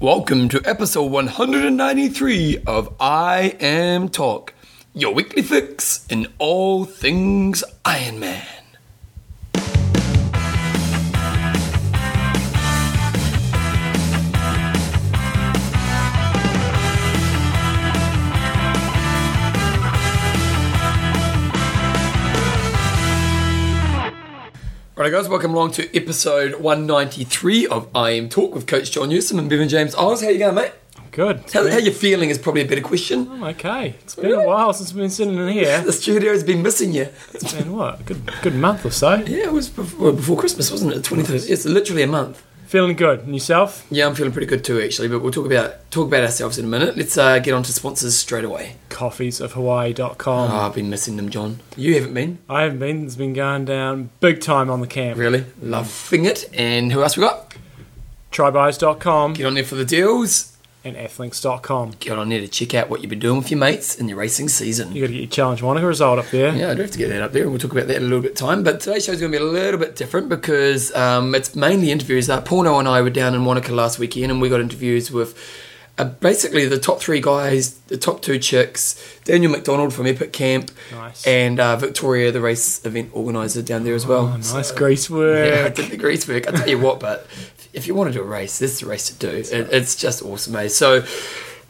Welcome to episode 193 of IMTalk, your weekly fix in all things Iron Man. Right, guys, welcome along to episode 193 of IMTalk with Coach John Newsom and Bevan James Eyles. How you going, mate? Good. How, how you feeling is probably a better question. I'm okay. It's been a while since we've been sitting in here. The studio's been missing you. It's been what? A good, good month or so. Yeah, it was before, before Christmas, wasn't it? 23rd. It's literally a month. Feeling good. And yourself? Yeah, I'm feeling pretty good too, actually. But we'll talk about talk about ourselves in a minute. Let's uh, get on to sponsors straight away. Coffeesofhawaii.com. Oh, I've been missing them, John. You haven't been, I haven't been. It's been going down big time on the camp. really? Loving it. And who else we got? Trybuys.com Get on there for the deals. And Athlinks.com. Get on there to check out what you've been doing with your mates in your racing season. You got to get your Challenge Wanaka result up there. Yeah, I do have to get that up there, and we'll talk about that in a little bit of time. But today's show is going to be a little bit different because um, it's mainly interviews. Uh, Porno and I were down in Wanaka last weekend, and we got interviews with uh, basically the top three guys, the top two chicks, Daniel McDonald from Epic Camp, Nice. and uh, Victoria, the race event organizer down there as well. Oh, nice grease work. Yeah, I did the grease work. I tell you what, but if you want to do a race, this is the race to do. It, it's just awesome, eh? So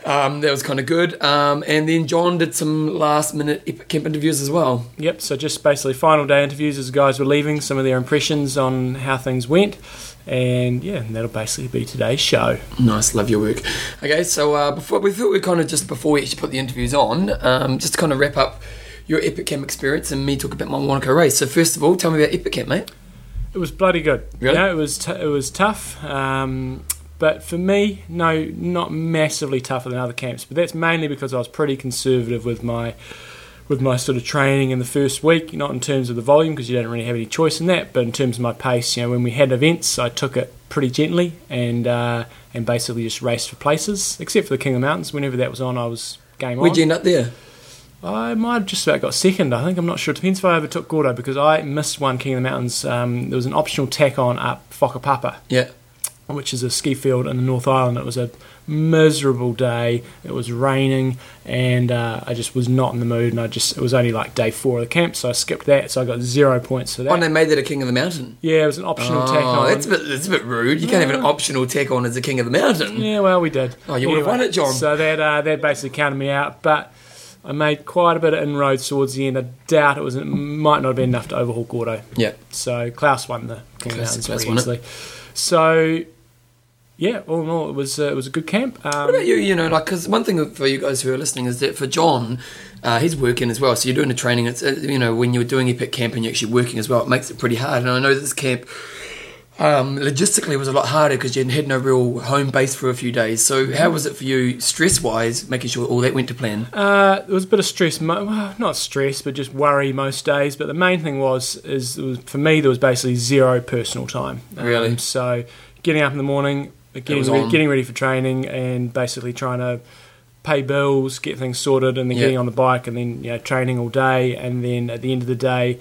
um, that was kind of good. Um, and then John did some last minute Epic Camp interviews as well. Yep, so just basically final day interviews as the guys were leaving, some of their impressions on how things went. And yeah, and that'll basically be today's show. Nice, love your work. Okay, so uh, before we thought we kind of just before we actually put the interviews on, um, just to kind of wrap up your Epic Camp experience and me talk about my Wanaka race. So first of all, tell me about Epic Camp, mate. It was bloody good. Really? Yeah, it was t- it was tough. Um, but for me, no, not massively tougher than other camps. But that's mainly because I was pretty conservative with my with my sort of training in the first week. Not in terms of the volume because you don't really have any choice in that, but in terms of my pace. You know, when we had events, I took it pretty gently and uh, and basically just raced for places, except for the King of Mountains. Whenever that was on, I was game on. Where'd you end up there? I might have just about got second. I think I'm not sure. It depends if I overtook Gordo because I missed one King of the Mountains. Um, there was an optional tack on up Whakapapa, Yeah. which is a ski field in the North Island. It was a miserable day. It was raining, and uh, I just was not in the mood. And I just it was only like day four of the camp, so I skipped that. So I got zero points for that. Oh, and they made that a King of the Mountain. yeah, it was an optional tack Oh, on. that's a bit that's a bit rude. You can't have an optional tack on as a King of the Mountain. Yeah, well, we did. Oh, you would've won it, John. So that uh, that basically counted me out, but I made quite a bit of inroads towards the end. I doubt it was it might not have been enough to overhaul Gordo. Yeah. So Klaus won the King Klaus- Mountains Klaus pretty won it. easily. So yeah, all in all, it was uh, it was a good camp. Um, What about you? You know, like, because one thing for you guys who are listening is that for John, uh, he's working as well. So you're doing the training. It's uh, you know when you're doing Epic Camp and you're actually working as well, it makes it pretty hard. And I know this camp. Um, logistically, it was a lot harder because you had no real home base for a few days. So, how was it for you, stress-wise, making sure all that went to plan? Uh, there was a bit of stress, mo- well, not stress, but just worry most days. But the main thing was, is it was, for me, there was basically zero personal time. Um, Really? So getting up in the morning, getting ready, getting ready for training, and basically trying to pay bills, get things sorted, and then Yeah. getting on the bike, and then you know training all day, and then at the end of the day.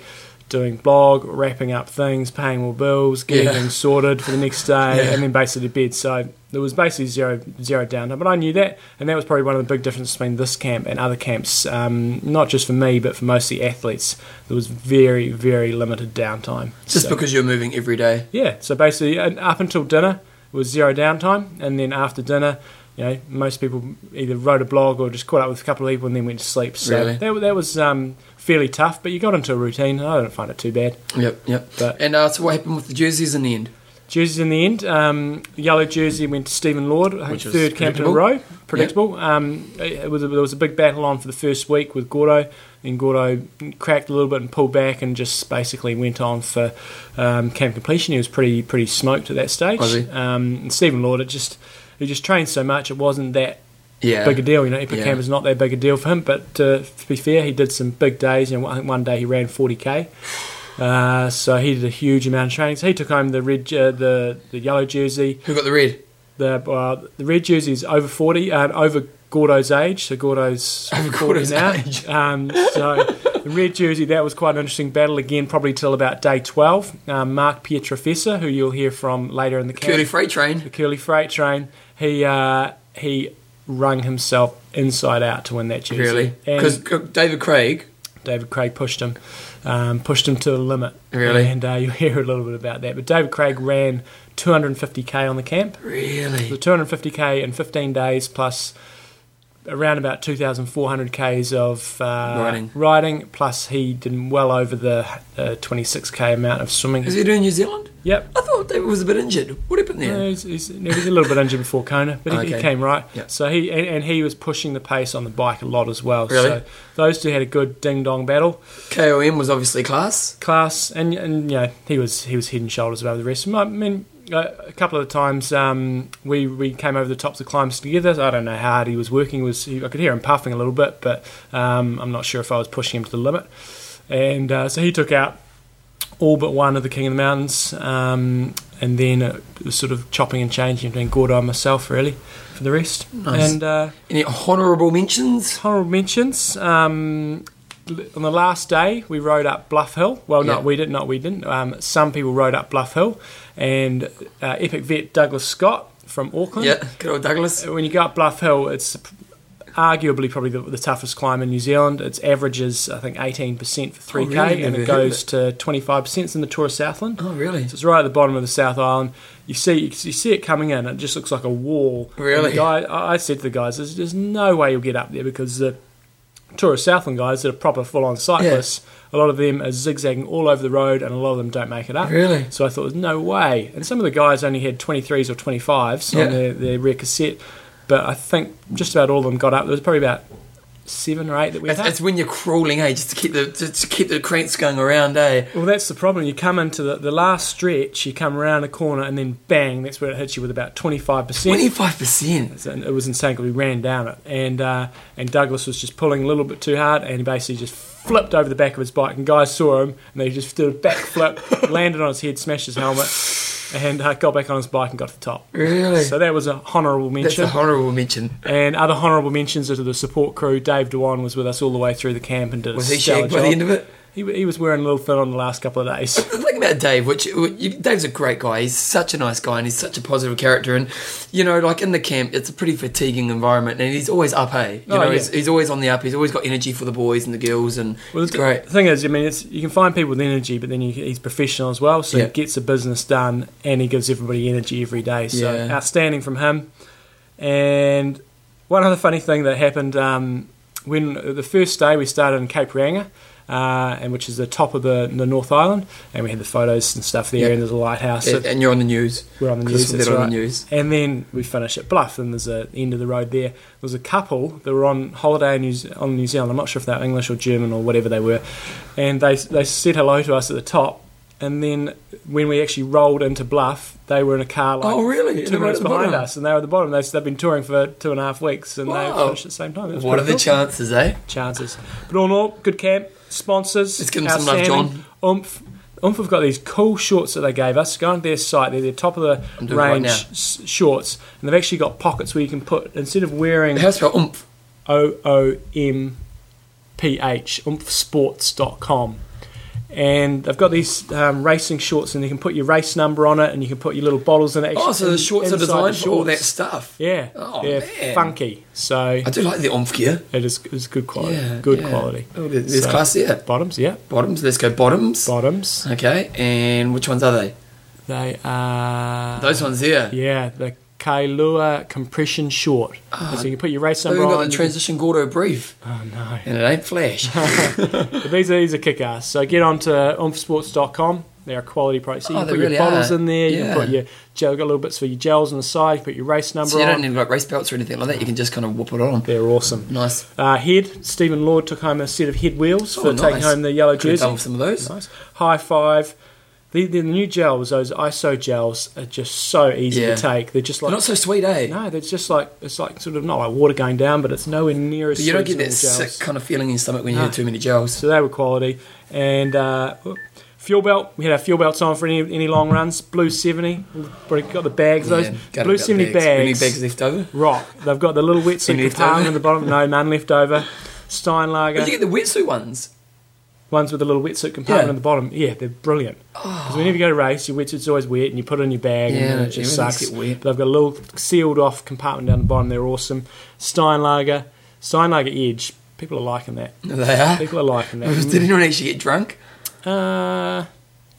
Doing blog, wrapping up things, paying more bills, getting Yeah. things sorted for the next day, Yeah. and then basically bed. So there was basically zero zero downtime. But I knew that, and that was probably one of the big differences between this camp and other camps. Um, not just for me, but for most of the athletes, there was very very limited downtime. Just So- because you're moving every day. yeah. So basically, up until dinner it was zero downtime, and then after dinner. You know, most people either wrote a blog or just caught up with a couple of people and then went to sleep. So Really? that, that was um, fairly tough, but you got into a routine. I don't find it too bad. Yep, yep. But- and uh, so, what happened with the jerseys in the end? Jerseys in the end. Um, yellow jersey went to Stephen Lord, Which third camp in a row. Predictable. Um, it was a, there was a big battle on for the first week with Gordo. and Gordo cracked a little bit and pulled back and just basically went on for um, camp completion. He was pretty pretty smoked at that stage. Was he? Um, and Stephen Lord, it just he just trained so much, it wasn't that Yeah. big a deal. You know, Epic Yeah. Camp is not that big a deal for him. But uh, to be fair, he did some big days. You know, I think one day he ran 40k. Uh, so he did a huge amount of training. So he took home the red, uh, the the yellow jersey. Who got the red? The uh, the red jersey is over 40, uh, over Gordo's age. So Gordo's Over 40 Gordo's now. age. Um, so the the red jersey, that was quite an interesting battle again, probably till about day 12. Um, Mark Pietrafessa, who you'll hear from later in the camp, Curly freight train. the Curly Freight Train, he uh, he wrung himself inside out to win that jersey. Really? Because David Craig. David Craig pushed him, um, pushed him to the limit. Really? And uh, you'll hear a little bit about that. But David Craig ran 250k on the camp. Really? The 250k in 15 days plus around about 2,400 k's of uh, Riding. riding, Plus he did well over the uh, 26k amount of swimming. Is he doing New Zealand? Yep. I thought David was a bit injured. What happened there? No, he's, he's, he was a little bit injured before Kona, but he, he came right. Yeah. So he and, and he was pushing the pace on the bike a lot as well. Really? So those two had a good ding dong battle. KOM was obviously class. class, and and you know he was he was head and shoulders above the rest. I mean, a couple of times um, we we came over the tops of climbs together. I don't know how hard he was working. Was he, I could hear him puffing a little bit, but um, I'm not sure if I was pushing him to the limit. And uh, so he took out all but one of the King of the Mountains, um, and then it was sort of chopping and changing between Gordo and myself really for the rest. Nice. And uh, Any honourable mentions? Honourable mentions. Um, on the last day, we rode up Bluff Hill. Well, Yeah. not we didn't. Not we didn't. Um, some people rode up Bluff Hill, and uh, epic vet Douglas Scott from Auckland. Yeah, good old Douglas. When you go up Bluff Hill, it's arguably probably the, the toughest climb in New Zealand. Its averages, I think, 18% for 3K, Oh, really? and it goes to 25% in the Tour of Southland. Oh, really? So it's right at the bottom of the South Island. You see, you see it coming in. It just looks like a wall. Really? Guy, I I said to the guys, "There's, there's no way you'll get up there because the Tour of Southland guys that are proper full-on cyclists, a lot of them are zigzagging all over the road, and a lot of them don't make it up. Really? So I thought, there's no way. And some of the guys only had 23s or 25s Yeah. on their, their rear cassette, but I think just about all of them got up. There was probably about seven or eight that went It's, up. it's when you're crawling, eh? Just to keep the just to keep the cranks going around, eh? Well, that's the problem. You come into the, the last stretch, you come around a corner, and then bang, that's where it hits you with about 25%. Twenty five percent. It was insane because we ran down it. And, uh, and Douglas was just pulling a little bit too hard, and he basically just flipped over the back of his bike. And guys saw him, and they just did a backflip, landed on his head, smashed his helmet, and uh, got back on his bike and got to the top. Really? So that was a honourable mention. That's a honourable mention. and other honourable mentions are to the support crew. Dave Dewan was with us all the way through the camp and did Was a he shagged by job. the end of it? He, he was wearing a little thin on the last couple of days. The thing about Dave, which you, Dave's a great guy. He's such a nice guy, and he's such a positive character. And you know, like in the camp, it's a pretty fatiguing environment, and he's always up. Hey, you Oh, know, yeah. he's, he's always on the up. He's always got energy for the boys and the girls, and Well, it's great. The thing is, I mean, it's, you can find people with energy, but then you, he's professional as well, so Yeah. he gets the business done and he gives everybody energy every day. So Yeah. outstanding from him. And one other funny thing that happened um, when the first day we started in Cape Reinga, uh, and which is the top of the, the North Island, and we had the photos and stuff there, Yeah. and there's a lighthouse. and, and you're on the news. We're on the news. That's right. the news. And then we finish at Bluff, and there's a end of the road there. There was a couple that were on holiday in New, on New Zealand. I'm not sure if they're English or German or whatever they were, and they they said hello to us at the top. And then when we actually rolled into Bluff, they were in a car like Oh, really? two minutes behind us, and they were at the bottom. They, they've been touring for two and a half weeks, and they finished at the same time. What are pretty the chances, eh? chances? But all in all, good camp. Sponsors, Let's give them some love, outstanding. Oomph. Oomph have got these cool shorts that they gave us. Go on their site; they're the top of the I'm doing it right range s- shorts, and they've actually got pockets where you can put instead of wearing How's spell oomph? O O M P H oomphsports.com. And they've got these um, racing shorts, and you can put your race number on it, and you can put your little bottles in it. Oh, so the shorts are designed for all that stuff. Yeah, Oh, yeah, man. funky. So I do like the oomph gear. it is it's good quality. Yeah, good yeah. quality. Oh, there's So- class there. Bottoms, yeah, Bottoms. Let's go bottoms. bottoms. Okay, and which ones are they? They are Those ones there. Yeah, the Kailua compression short. so you can put your race number on. got the transition Gordo brief, oh no! and it ain't flash. But these are these are kick ass. So get on to oomphsports.com. They're a quality product. So you Oh, can put really your bottles are. in there. You can put your gel. Got little bits for your gels on the side. You put your race number so you don't on. need like race belts or anything like that. You can just kind of whoop it on. They're awesome. Nice. Uh, head. Stephen Lord took home a set of head wheels for Oh, taking home the yellow Could jersey. done with some of those. Nice. High five. The, the new gels, those ISO gels, are just so easy Yeah. to take. They're just They're like not so sweet, eh? no, they're just like it's like sort of not like water going down, but it's nowhere near as. But you don't get that sick kind of feeling in your stomach when you No. have too many gels. So they were quality. And uh, fuel belt, we had our fuel belts on for any any long runs. Blue seventy, got the bags. Those Yeah, got blue seventy bags. Any bags, bags left over? rock. They've got the little wetsuit Any left compartment at the bottom. No, none left over. But Steinlager. you get the wetsuit ones. Ones with a little wetsuit compartment Yeah. at the bottom. Yeah, they're brilliant. Because whenever you go to race, your wetsuit's always wet, and you put it in your bag, Yeah, and it just sucks. get wet. But they've got a little sealed off compartment down the bottom. They're awesome. Steinlager, Steinlager Edge. People are liking that. They are. People are liking that. Did anyone actually get drunk? Uh,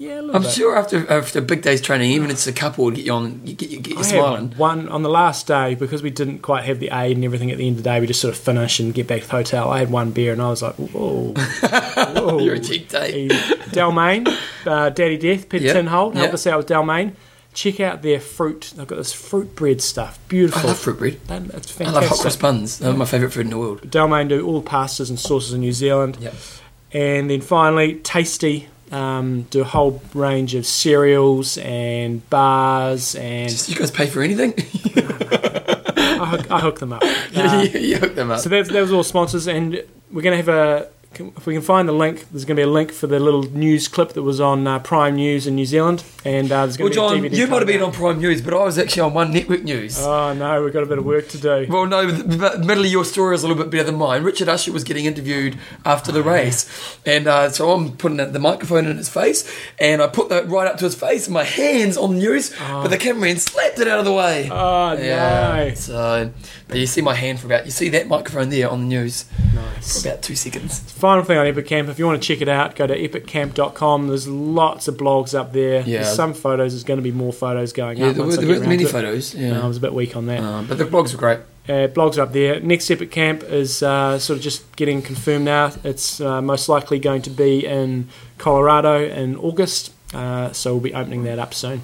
yeah, I'm bit. sure after after a big day's training, even if it's a couple, would get you on, you get you get you smiling. one on the last day because we didn't quite have the aid and everything at the end of the day. We just sort of finish and get back to the hotel. I had one beer and I was like, "Whoa, whoa. You're a cheap day. Dalmain, uh, Daddy Death, Peter Yeah, Tinhold, helped yeah. us out with Dalmain. Check out their fruit. They've got this fruit bread stuff. Beautiful. I love fruit bread. That- It's I love hot cross buns. They're my favourite food in the world. Dalmain do all pastas and sauces in New Zealand. Yep. And then finally, Tasty um, do a whole range of cereals and bars, and Just you guys pay for anything? I, hook, I hook them up. you, Uh, you hook them up. So that's, that was all sponsors, and we're going to have a. can- If we can find the link, there's going to be a link for the little news clip that was on uh, Prime News in New Zealand, and uh, there's Well, going to John, be a DVD you might have been on Prime News, but I was actually on One Network News. Oh no, we've got a bit of work to do. Well, no, but admittedly, your story is a little bit better than mine. Richard Ussher was getting interviewed after Oh, the race, and uh, so I'm putting the microphone in his face, and I put that right up to his face, and my hands on the news, but the cameraman slapped it out of the way. Oh yeah, no, so but you see my hand for about you see that microphone there on the news nice. for about two seconds. Final thing on Epic Camp, if you want to check it out, go to epiccamp.com. There's lots of blogs up there. Yeah. There's some photos. There's going to be more photos going Yeah, up. there there were many photos. No, I was a bit weak on that. uh, but the blogs are great. Uh, blogs are up there. Next Epic Camp is uh, sort of just getting confirmed now. It's uh, most likely going to be in Colorado in August, uh, so we'll be opening that up soon.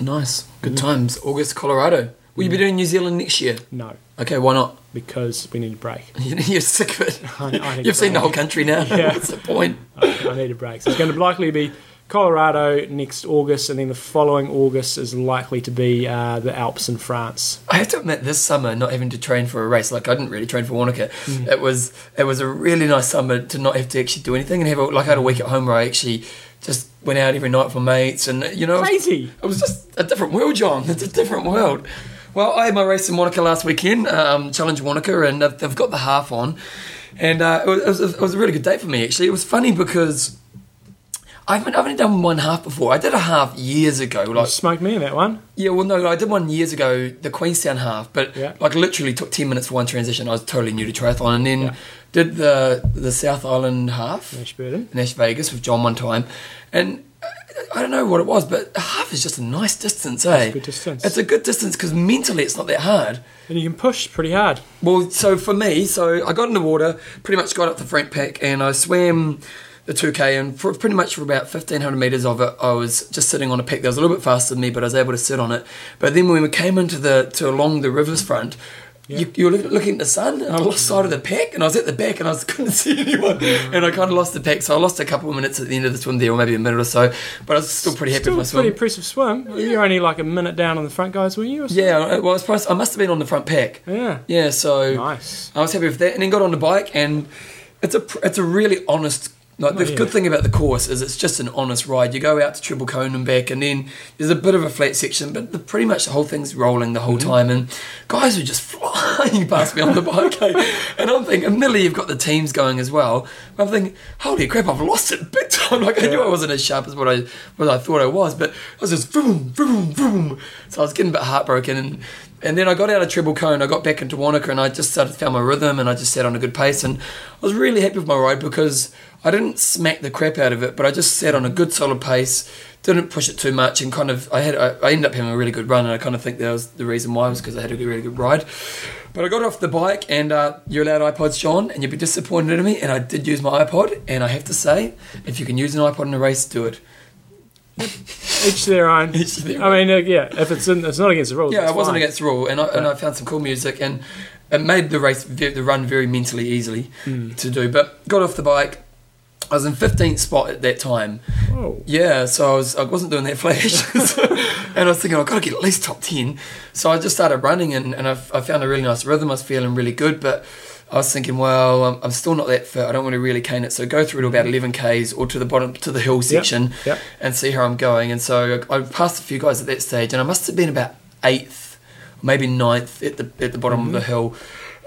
Nice, good Mm. times. August, Colorado. Will you be doing New Zealand next year? No, Okay, why not? because we need a break. You're sick of it. I, I You've seen the whole country now. Yeah. What's the point? I, I need a break. So it's going to likely be Colorado next August, and then the following August is likely to be uh, the Alps in France. I have to admit, this summer, not having to train for a race, like I didn't really train for Wanaka. Mm. It was it was a really nice summer to not have to actually do anything and have a, like I had a week at home where I actually just went out every night for mates and you know Crazy. It was just a different world, John. It's a different world. Well, I had my race in Wanaka last weekend, um, Challenge Wanaka, and they've, they've got the half on. And uh, it, was, it, was, a really good day for me, actually. It was funny because I haven't, I haven't done one half before. I did a half years ago. You Like, smoked me in that one. yeah, well, no, I did one years ago, the Queenstown half, but Yeah. like literally took 10 minutes for one transition. I was totally new to triathlon. And then Yeah. did the the South Island half Ashburton. in Ash Vegas with John one time. And I- don't know what it was, but half is just a nice distance, eh? a good distance. It's a good distance because mentally it's not that hard. And you can push pretty hard. Well, so for me, so I got in the water, pretty much got up the front pack, and I swam the 2K, and for pretty much for about 1500 metres of it, I was just sitting on a pack that was a little bit faster than me, but I was able to sit on it. But then when we came into the, to along the river's front, Yeah. you, you were looking at the sun, and I lost sight of the pack, and I was at the back, and I was, couldn't see anyone, and I kind of lost the pack, so I lost a couple of minutes at the end of the swim there, or maybe a minute or so, but I was still pretty happy Still with my a swim. pretty impressive swim. You're only like a minute down on the front guys, were you? Yeah, I- well, I, was I must have been on the front pack. Yeah. Yeah, so Nice. I was happy with that, and then got on the bike, and it's a it's a really honest. Like the Oh, yeah. good thing about the course is it's just an honest ride. You go out to Treble Cone and back, and then there's a bit of a flat section, but the, pretty much the whole thing's rolling the whole Mm-hmm. time, and guys were just flying past me on the bike, eh? and I'm thinking, admittedly, you've got the teams going as well. But I'm thinking, holy crap, I've lost it big time. Like I knew I wasn't as sharp as what I what I thought I was, but I was just boom, boom, boom. So I was getting a bit heartbroken, and and then I got out of Treble Cone, I got back into Wanaka, and I just started found my rhythm, and I just sat on a good pace, and I was really happy with my ride because I didn't smack the crap out of it, but I just sat on a good solid pace, didn't push it too much, and kind of I had I, I ended up having a really good run, and I kind of think that was the reason why was because I had a really good ride. But I got off the bike, and uh, you're allowed iPods, John, and you'd be disappointed in me, and I did use my iPod, and I have to say, if you can use an iPod in a race, do it. Each their own. Each their I mean, uh, yeah, if it's in, it's not against the rules. Yeah, it wasn't fine. against the rule, and I, and I found some cool music, and it made the race, the run very mentally easily Hmm. to do. But got off the bike, I was in 15th spot at that time. Whoa. Yeah, so I was I wasn't doing that flash, So- and I was thinking I've got to get at least top 10. So I just started running, and, and I, I found a really nice rhythm. I was feeling really good, but I was thinking, well, I'm, I'm still not that fit. I don't want to really cane it. So go through to about 11 k's or to the bottom to the hill section yep. and see how I'm going. And so I passed a few guys at that stage, and I must have been about eighth, maybe ninth at the at the bottom of the mm-hmm. hill.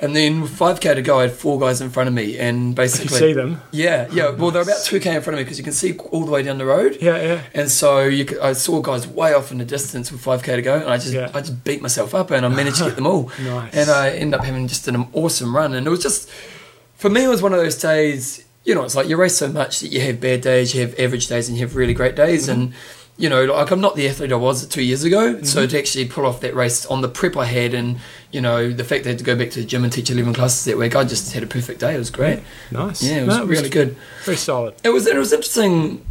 And then 5k to go, I had four guys in front of me, and basically, You see them? yeah, yeah. Well, they're about 2k in front of me because you can see all the way down the road. Yeah, yeah. And so you I saw guys way off in the distance with 5k to go, and I just Yeah. I just beat myself up, and I managed to get them all. Nice. And I ended up having just an awesome run, and it was just for me, it was one of those days. You know, it's like you race so much that you have bad days, you have average days, and you have really great days, Mm-hmm. and. You know, like I'm not the athlete I was two years ago, so mm-hmm. to actually pull off that race on the prep I had, and you know the fact that I had to go back to the gym and teach 11 classes that week, I just had a perfect day. It was great. Nice. Yeah, it was No, really good. Very solid. It was it was interesting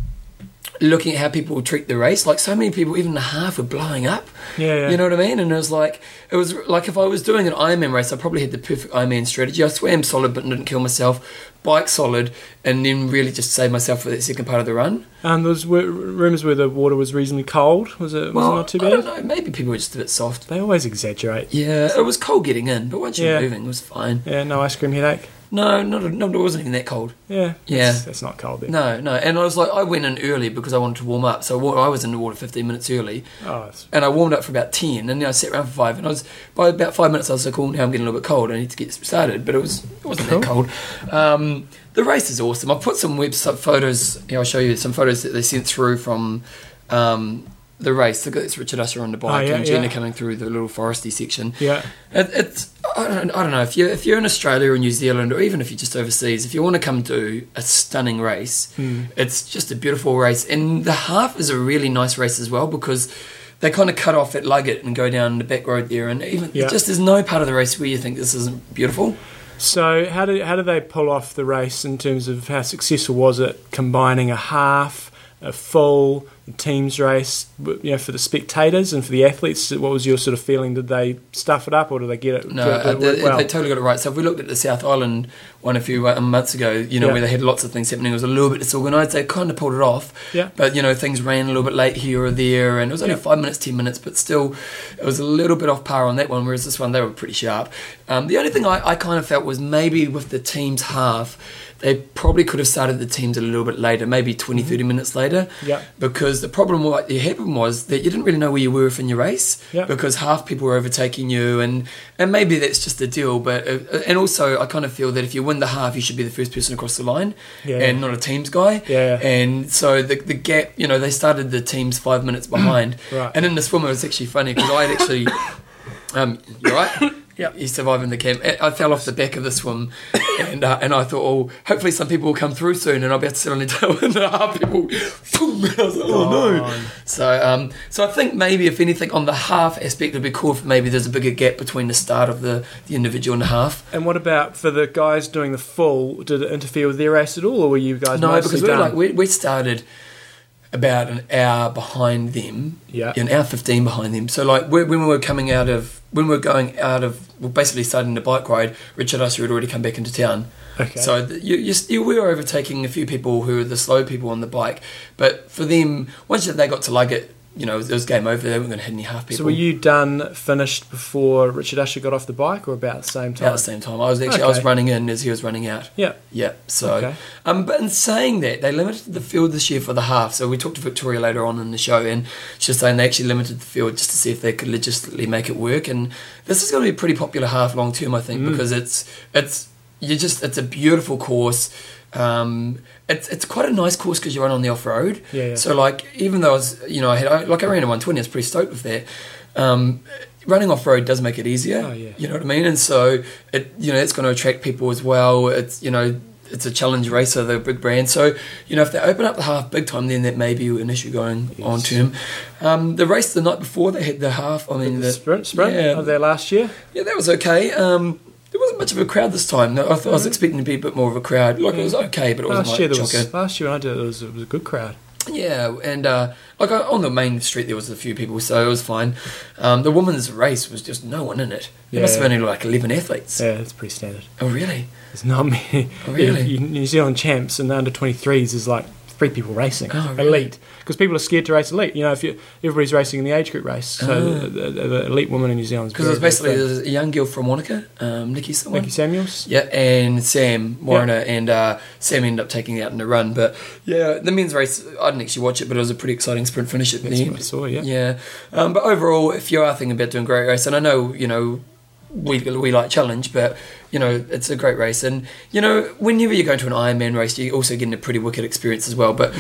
looking at how people treat the race. Like so many people, even the half were blowing up. Yeah, yeah. You know what I mean? And it was like it was like if I was doing an Ironman race, I probably had the perfect Ironman strategy. I swam solid but didn't kill myself, bike solid, and then really just save myself for that second part of the run. And there was w- rumours where the water was reasonably cold. Was it? Was Well, it not too I don't bad? know. Maybe people were just a bit soft. They always exaggerate. Yeah, it was cold getting in, but once you're Yeah. moving, it was fine. Yeah, no ice cream headache. No, not no, it wasn't even that cold. Yeah, Yeah. That's, that's not cold then. No, no. And I was like, I went in early because I wanted to warm up. So I was in the water 15 minutes early. Oh, it's, and I warmed up for about ten, and then I sat around for five, and I was by about five minutes I was like, "Cool, now I'm getting a little bit cold. I need to get started." But it was it wasn't that cold. Um, the race is awesome. I've put some website photos. Here, I'll show you some photos that they sent through from um, the race. Look at this Richard Ussher on the bike Oh, yeah, and Gina yeah. coming through the little foresty section. yeah. It, it's I don't, I don't know if you if you're in Australia or New Zealand or even if you're just overseas, if you want to come do a stunning race, Hmm. it's just a beautiful race. And the half is a really nice race as well because they kind of cut off at Luggate and go down the back road there, and even Yeah. just there's no part of the race where you think this isn't beautiful. So how do how did they pull off the race in terms of how successful was it combining a half, a full, teams race, you know, for the spectators and for the athletes? What was your sort of feeling? Did they stuff it up or did they get it? No, it uh, they, well? they totally got it right. So if we looked at the South Island one a few uh, months ago, you know, Yeah. where they had lots of things happening, it was a little bit disorganised. They kind of pulled it off, Yeah. but you know, things ran a little bit late here or there, and it was only Yeah. five minutes, ten minutes, but still, it was a little bit off par on that one. Whereas this one, they were pretty sharp. Um, the only thing I, I kind of felt was maybe with the team's half. They probably could have started the teams a little bit later, maybe 20, 30 minutes later. Yeah. Because the problem what happened was that you didn't really know where you were within your race. Yeah. Because half people were overtaking you, and and maybe that's just the deal. But uh, and also I kind of feel that if you win the half, you should be the first person across the line, Yeah. and not a teams guy. Yeah. And so the the gap, you know, they started the teams five minutes behind. Right. And in the swimmer, it was actually funny because I had actually, um, you're right. Yep. You survived in the camp. I fell off the back of this one, and uh, and I thought, oh, hopefully some people will come through soon, and I'll be able to sit on the tail. And the half people, boom, I was like, oh no. So, um, so I think maybe if anything on the half aspect, it'd be cool if maybe there's a bigger gap between the start of the, the individual and the half. And what about for the guys doing the full? Did it interfere with their race at all, or were you guys No, because we're done? like we, we started about an hour behind them. Yeah. an hour fifteen behind them. So like when we were coming out of when we were going out of well, basically starting the bike ride, Richard Ussher had already come back into town. okay. So you, you, you were overtaking a few people who were the slow people on the bike, but for them, once they got to Luggate, you know, it was game over. They weren't going to hit any half people. So were you done, finished before Richard Ussher got off the bike, or about the same time? at the same time? I was actually I was running in as he was running out. Yeah. Yeah. So, Okay. um, but in saying that, they limited the field this year for the half. So we talked to Victoria later on in the show, and she was saying they actually limited the field just to see if they could logistically make it work. And this is going to be a pretty popular half long term, I Mm. think, because it's it's you just it's a beautiful course. Um, it's it's quite a nice course because you run on the off road. Yeah, yeah. So like even though I was you know I had I, like I ran a 120, I was pretty stoked with that. Um, running off road does make it easier. Oh, yeah. You know what I mean? And so it you know it's going to attract people as well. It's you know it's a challenge racer, they're a big brand. So you know if they open up the half big time, then that may be an issue going Yes. on term. Um, the race the night before they had the half. I mean the the, sprint, sprint yeah. of there last year. yeah, that was okay. Um, there wasn't much of a crowd this time. I, th- I was expecting to be a bit more of a crowd. Like it was okay, but it wasn't Last like year, there chocker. was, last year when I did it, it was, it was a good crowd. Yeah, and uh, like uh, on the main street there was a few people, so it was fine. Um, the women's race was just no one in it. There must have been only like eleven athletes. Yeah, that's pretty standard. Oh really? There's not many. Oh, really? You- New Zealand champs and the under 23s is like three people racing. Oh, really? Elite. Because people are scared to race elite. You know, if you everybody's racing in the age group race. So Oh. the, the, the elite woman in New Zealand Because basically there's a young girl from Wanaka, um, Nikki someone. Nikki Samuels. Yeah, and Sam Warner, and uh, Sam ended up taking out in the run. But yeah, the men's race, I didn't actually watch it, but it was a pretty exciting sprint finish at That's the what I end. saw, yeah. Yeah, um, but overall, if you are thinking about doing a great race, and I know you know we we like challenge, but you know it's a great race, and you know whenever you go to an Ironman race, you're also getting a pretty wicked experience as well. But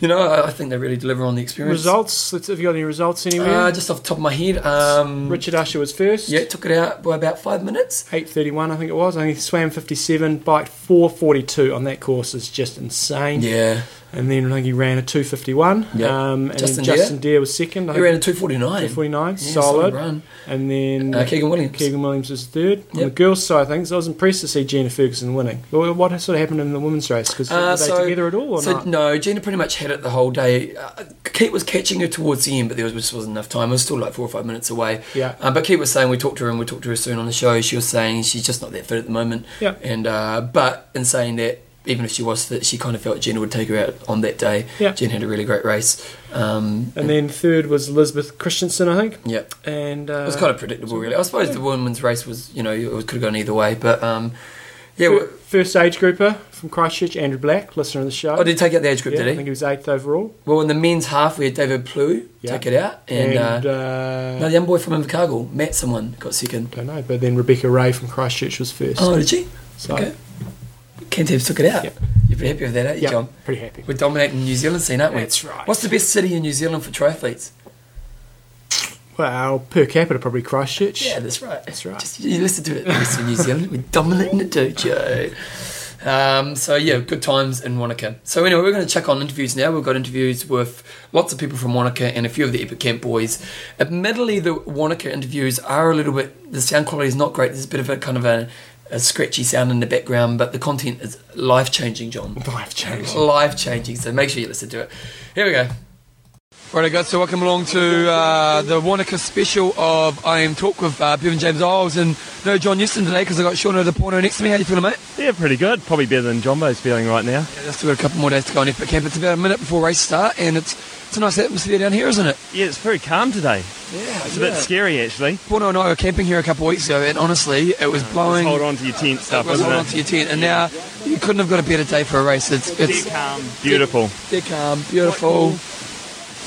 you know, I, I think they really deliver on the experience. Results? Let's, have you got any results anywhere? Uh, just off the top of my head, um, Richard Ussher was first. yeah, took it out by about five minutes. 8.31 I think it was. I think he swam 57, biked 4.42 on that course is just insane. Yeah, And then I think he ran a 2.51. Yep. Um, and Justin Justin Deere was second. I he ran a two forty nine. 249, Yeah, solid. run. And then Uh, Keegan Williams. Keegan Williams was third. On the Yep. girls' side of things, I was impressed to see Gina Ferguson winning. What what sort of happened in the women's race? Because Uh, were they so- together at all or so not? no, Gina pretty much had it the whole day. Uh, Kate was catching her towards the end, but there was, just wasn't enough time. It was still like four or five minutes away. Yeah. Um, but Kate was saying we talked to her and we talked to her soon on the show. She was saying she's just not that fit at the moment. Yeah. And uh, but in saying that, even if she was that she kind of felt Gina would take her out on that day. Yeah. Gina had a really great race. Um, And then third was Elizabeth Christensen, I think. yeah, And uh, it was kind of predictable, really. I suppose the women's race was, you know, it could have gone either way, but um, yeah. fir- Well, first age grouper from Christchurch, Andrew Black, listener of the show. oh, did he take out the age group? yeah, did I he? think he was eighth overall. Well, in the men's half, we had David Plew Yeah. take it out, and. And, uh, uh, No, the young boy from Invercargill, Matt, someone got second. don't know, but then Rebecca Ray from Christchurch was first. Oh, did she? so, Okay. Kentavs took it out. Yep. You're pretty happy with that, aren't you, yeah, John? pretty happy. We're dominating New Zealand scene, aren't we? That's right. What's the best city in New Zealand for triathletes? Well, per capita, probably Christchurch. Yeah, that's right. That's right. Just, you listen to it, rest New Zealand. We're dominating it too, Joe. Um, so yeah, good times in Wanaka. So anyway, we're going to check on interviews now. We've got interviews with lots of people from Wanaka and a few of the Epic Camp boys. Admittedly, the Wanaka interviews are a little bit. The sound quality is not great. There's a bit of a kind of a, a scratchy sound in the background, but the content is life changing, John. Life change. Life changing. So make sure you listen to it. Here we go. Right, guys. So welcome along to uh, the Wanaka special of IMTalk with uh, Bevan James Eyles and no John Houston today because I got Sean the Porno next to me. How are you feeling, mate? Yeah, pretty good. Probably better than Jumbo's feeling right now. Yeah, just got a couple more days to go on Epic Camp. It's about a minute before race start, and it's it's a nice atmosphere down here, isn't it? Yeah, it's very calm today. Yeah, It's a bit scary actually. Porno and I were camping here a couple of weeks ago, and honestly, it was blowing. Hold on to your tent It stuff, was isn't hold on to your tent, and now you couldn't have got a better day for a race. It's it's Dead calm, beautiful, dead calm, beautiful,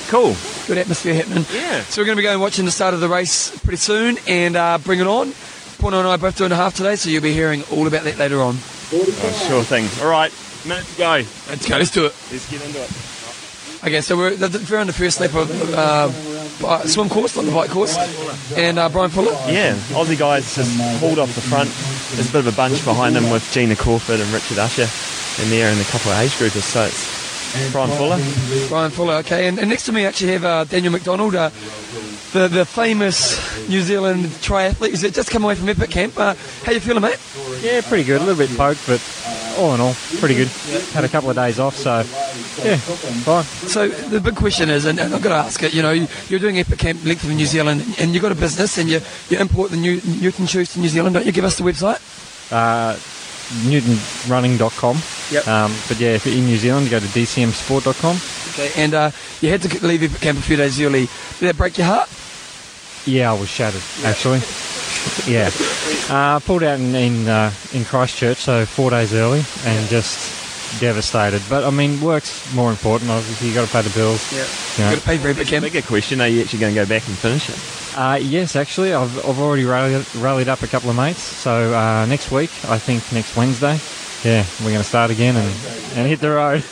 cool. good atmosphere happening. Yeah. So we're going to be going watching the start of the race pretty soon and uh, bring it on. Porno and I are both doing a half today, so you'll be hearing all about that later on. Oh, sure thing. All right, minute to go. Let's go, let's do it. Let's get into it. Okay, so we're, we're on the first lap of uh, uh, swim course, not the bike course, and uh, Brian Fuller. Yeah, Aussie guys just pulled off the front. There's a bit of a bunch behind them with Gina Crawford and Richard Ussher in there and a couple of age groupers. So it's Brian Fuller. Brian Fuller, okay, and, and next to me I actually have uh, Daniel McDonald, uh, the the famous New Zealand triathlete. He's just come away from Epic Camp. Uh, how you feeling, mate? Yeah, pretty good. A little bit poked, but all in all, pretty good. Had a couple of days off, so yeah, fine. So the big question is, and I've got to ask it, you know, you're doing Epic Camp length of New Zealand, and you've got a business, and you, you import the new Newton shoes to New Zealand, don't you? Give us the website. Uh, NewtonRunning.com. Yep. Um, but yeah, if you're in New Zealand, go to DCMsport.com. Okay, and uh, you had to leave Epic Camp a few days early. Did that break your heart? Yeah, I was shattered actually. Yeah, uh, pulled out in in, uh, in Christchurch, so four days early, and just devastated. But I mean, work's more important. Obviously, you got to pay the bills. Yeah. You know. Got to pay for Epic Camp. Bigger question: Are you actually going to go back and finish it? Uh, yes, actually, I've, I've already rallied, rallied up a couple of mates. So uh, next week, I think next Wednesday, yeah, we're going to start again and, and hit the road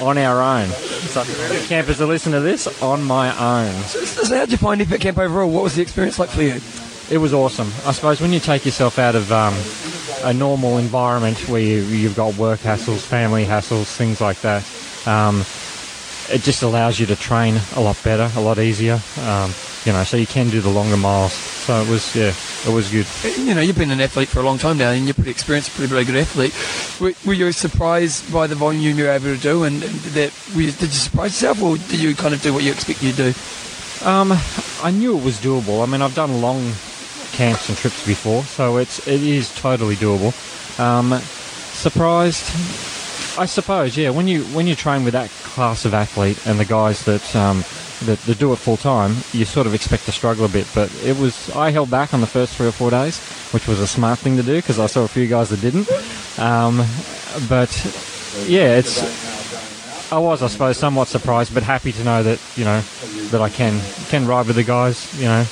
on our own. So campers to listen to this on my own. So how did you find Epic Camp overall? What was the experience like for you? It was awesome. I suppose when you take yourself out of um, a normal environment where you, you've got work hassles, family hassles, things like that, um, it just allows you to train a lot better, a lot easier. Um, you know, so you can do the longer miles. So it was, yeah, it was good. You know, you've been an athlete for a long time now, and you're pretty experienced, pretty, pretty good athlete. Were, were you surprised by the volume you were able to do, and that were you, did you surprise yourself, or did you kind of do what you expect you to do? Um, I knew it was doable. I mean, I've done long camps and trips before, so it's it is totally doable. Um, surprised, I suppose. Yeah, when you when you train with that class of athlete and the guys that um, that, that do it full time, you sort of expect to struggle a bit. But it was I held back on the first three or four days, which was a smart thing to do because I saw a few guys that didn't. Um, but yeah, it's I was, I suppose, somewhat surprised, but happy to know that you know that I can can ride with the guys. You know,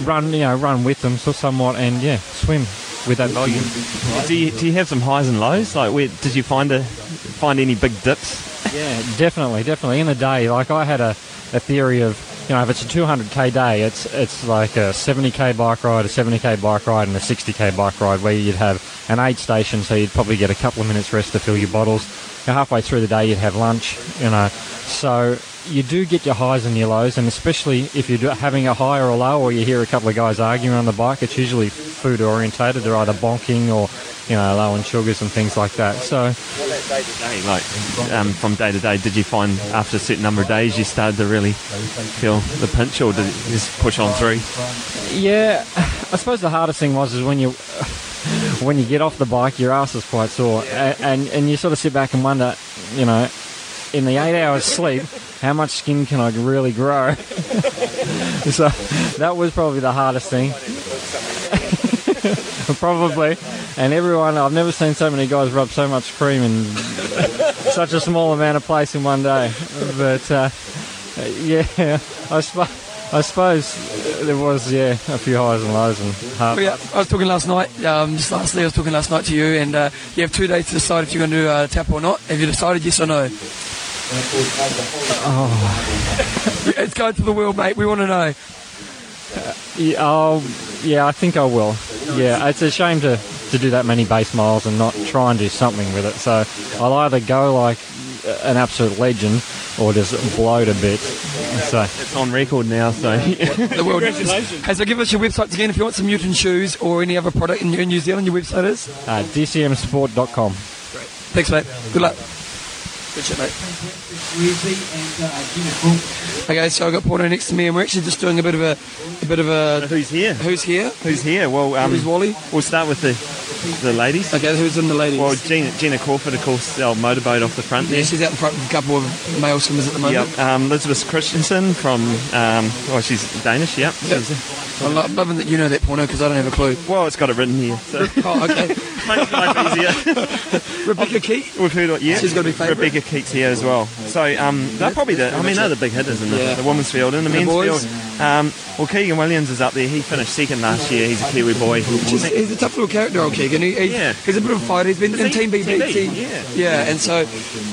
run, you know, run with them so somewhat, and yeah, swim with that volume. Do you, do you have some highs and lows? Like, where did you find a find any big dips? Yeah, definitely, definitely. In the day, like I had a, a theory of, you know, if it's a 200k day, it's it's like a 70k bike ride, a 70k bike ride, and a 60k bike ride, where you'd have an aid station, so you'd probably get a couple of minutes rest to fill your bottles. And halfway through the day, you'd have lunch, you know. So you do get your highs and your lows, and especially if you're having a high or a low, or you hear a couple of guys arguing on the bike, it's usually food orientated. They're either bonking or, you know, low on sugars and things like that. So Day, like um, from day to day, did you find after a certain number of days you started to really feel the pinch, or did you just push on through? Yeah, I suppose the hardest thing was is when you when you get off the bike, your ass is quite sore, A- and and you sort of sit back and wonder, you know, in the eight hours sleep, how much skin can I really grow? so that was probably the hardest thing. probably, and everyone I've never seen so many guys rub so much cream in such a small amount of place in one day. But uh, yeah, I suppose. I suppose there was, yeah, a few highs and lows and hard. Well, yeah, I was talking last night, um, just lastly, I was talking last night to you, and uh, you have two days to decide if you're going to do uh, tap or not. Have you decided yes or no? Oh. it's going to the world, mate. We want to know. Yeah, I'll, yeah, I think I will. Yeah, it's a shame to, to do that many base miles and not try and do something with it. So I'll either go like an absolute legend or just bloat a bit. So It's on record now, so The world. Hey, so give us your websites again if you want some Newton shoes or any other product in New Zealand. Your website is. uh, dcmsport.com. Great. Thanks, mate. Good luck. Good shit, mate. Okay, so I've got Porno next to me, and we're actually just doing a bit of a, a bit of a. who's here? Who's here? Who's here? Well, um, Who's Wally? we'll start with the the ladies. Okay, who's in the ladies? Well, Gina, Gina Crawford, of course, our motorboat off the front yeah, there. she's out in front with a couple of male swimmers at the moment. Yep. Um, Elizabeth Christensen from, um, well, she's Danish, yep. Yep. She's- I'm lo- loving that you know that porno because I don't have a clue. well, it's got it written here. So Oh, okay. makes life easier. Rebekah Keat. We've heard yeah. She's gotta be favourite. Rebekah Keat's here as well. So um, they're probably the, I mean, they're the big hitters in the, Yeah. the women's field. The And the men's boys? field, um, well, Keegan Williams is up there. He finished second last year. He's a Kiwi boy. He's, he's a tough little character, old Keegan. He, he, Yeah. He's a bit of a fighter. He's been in? Team BB. Team, yeah. yeah, and so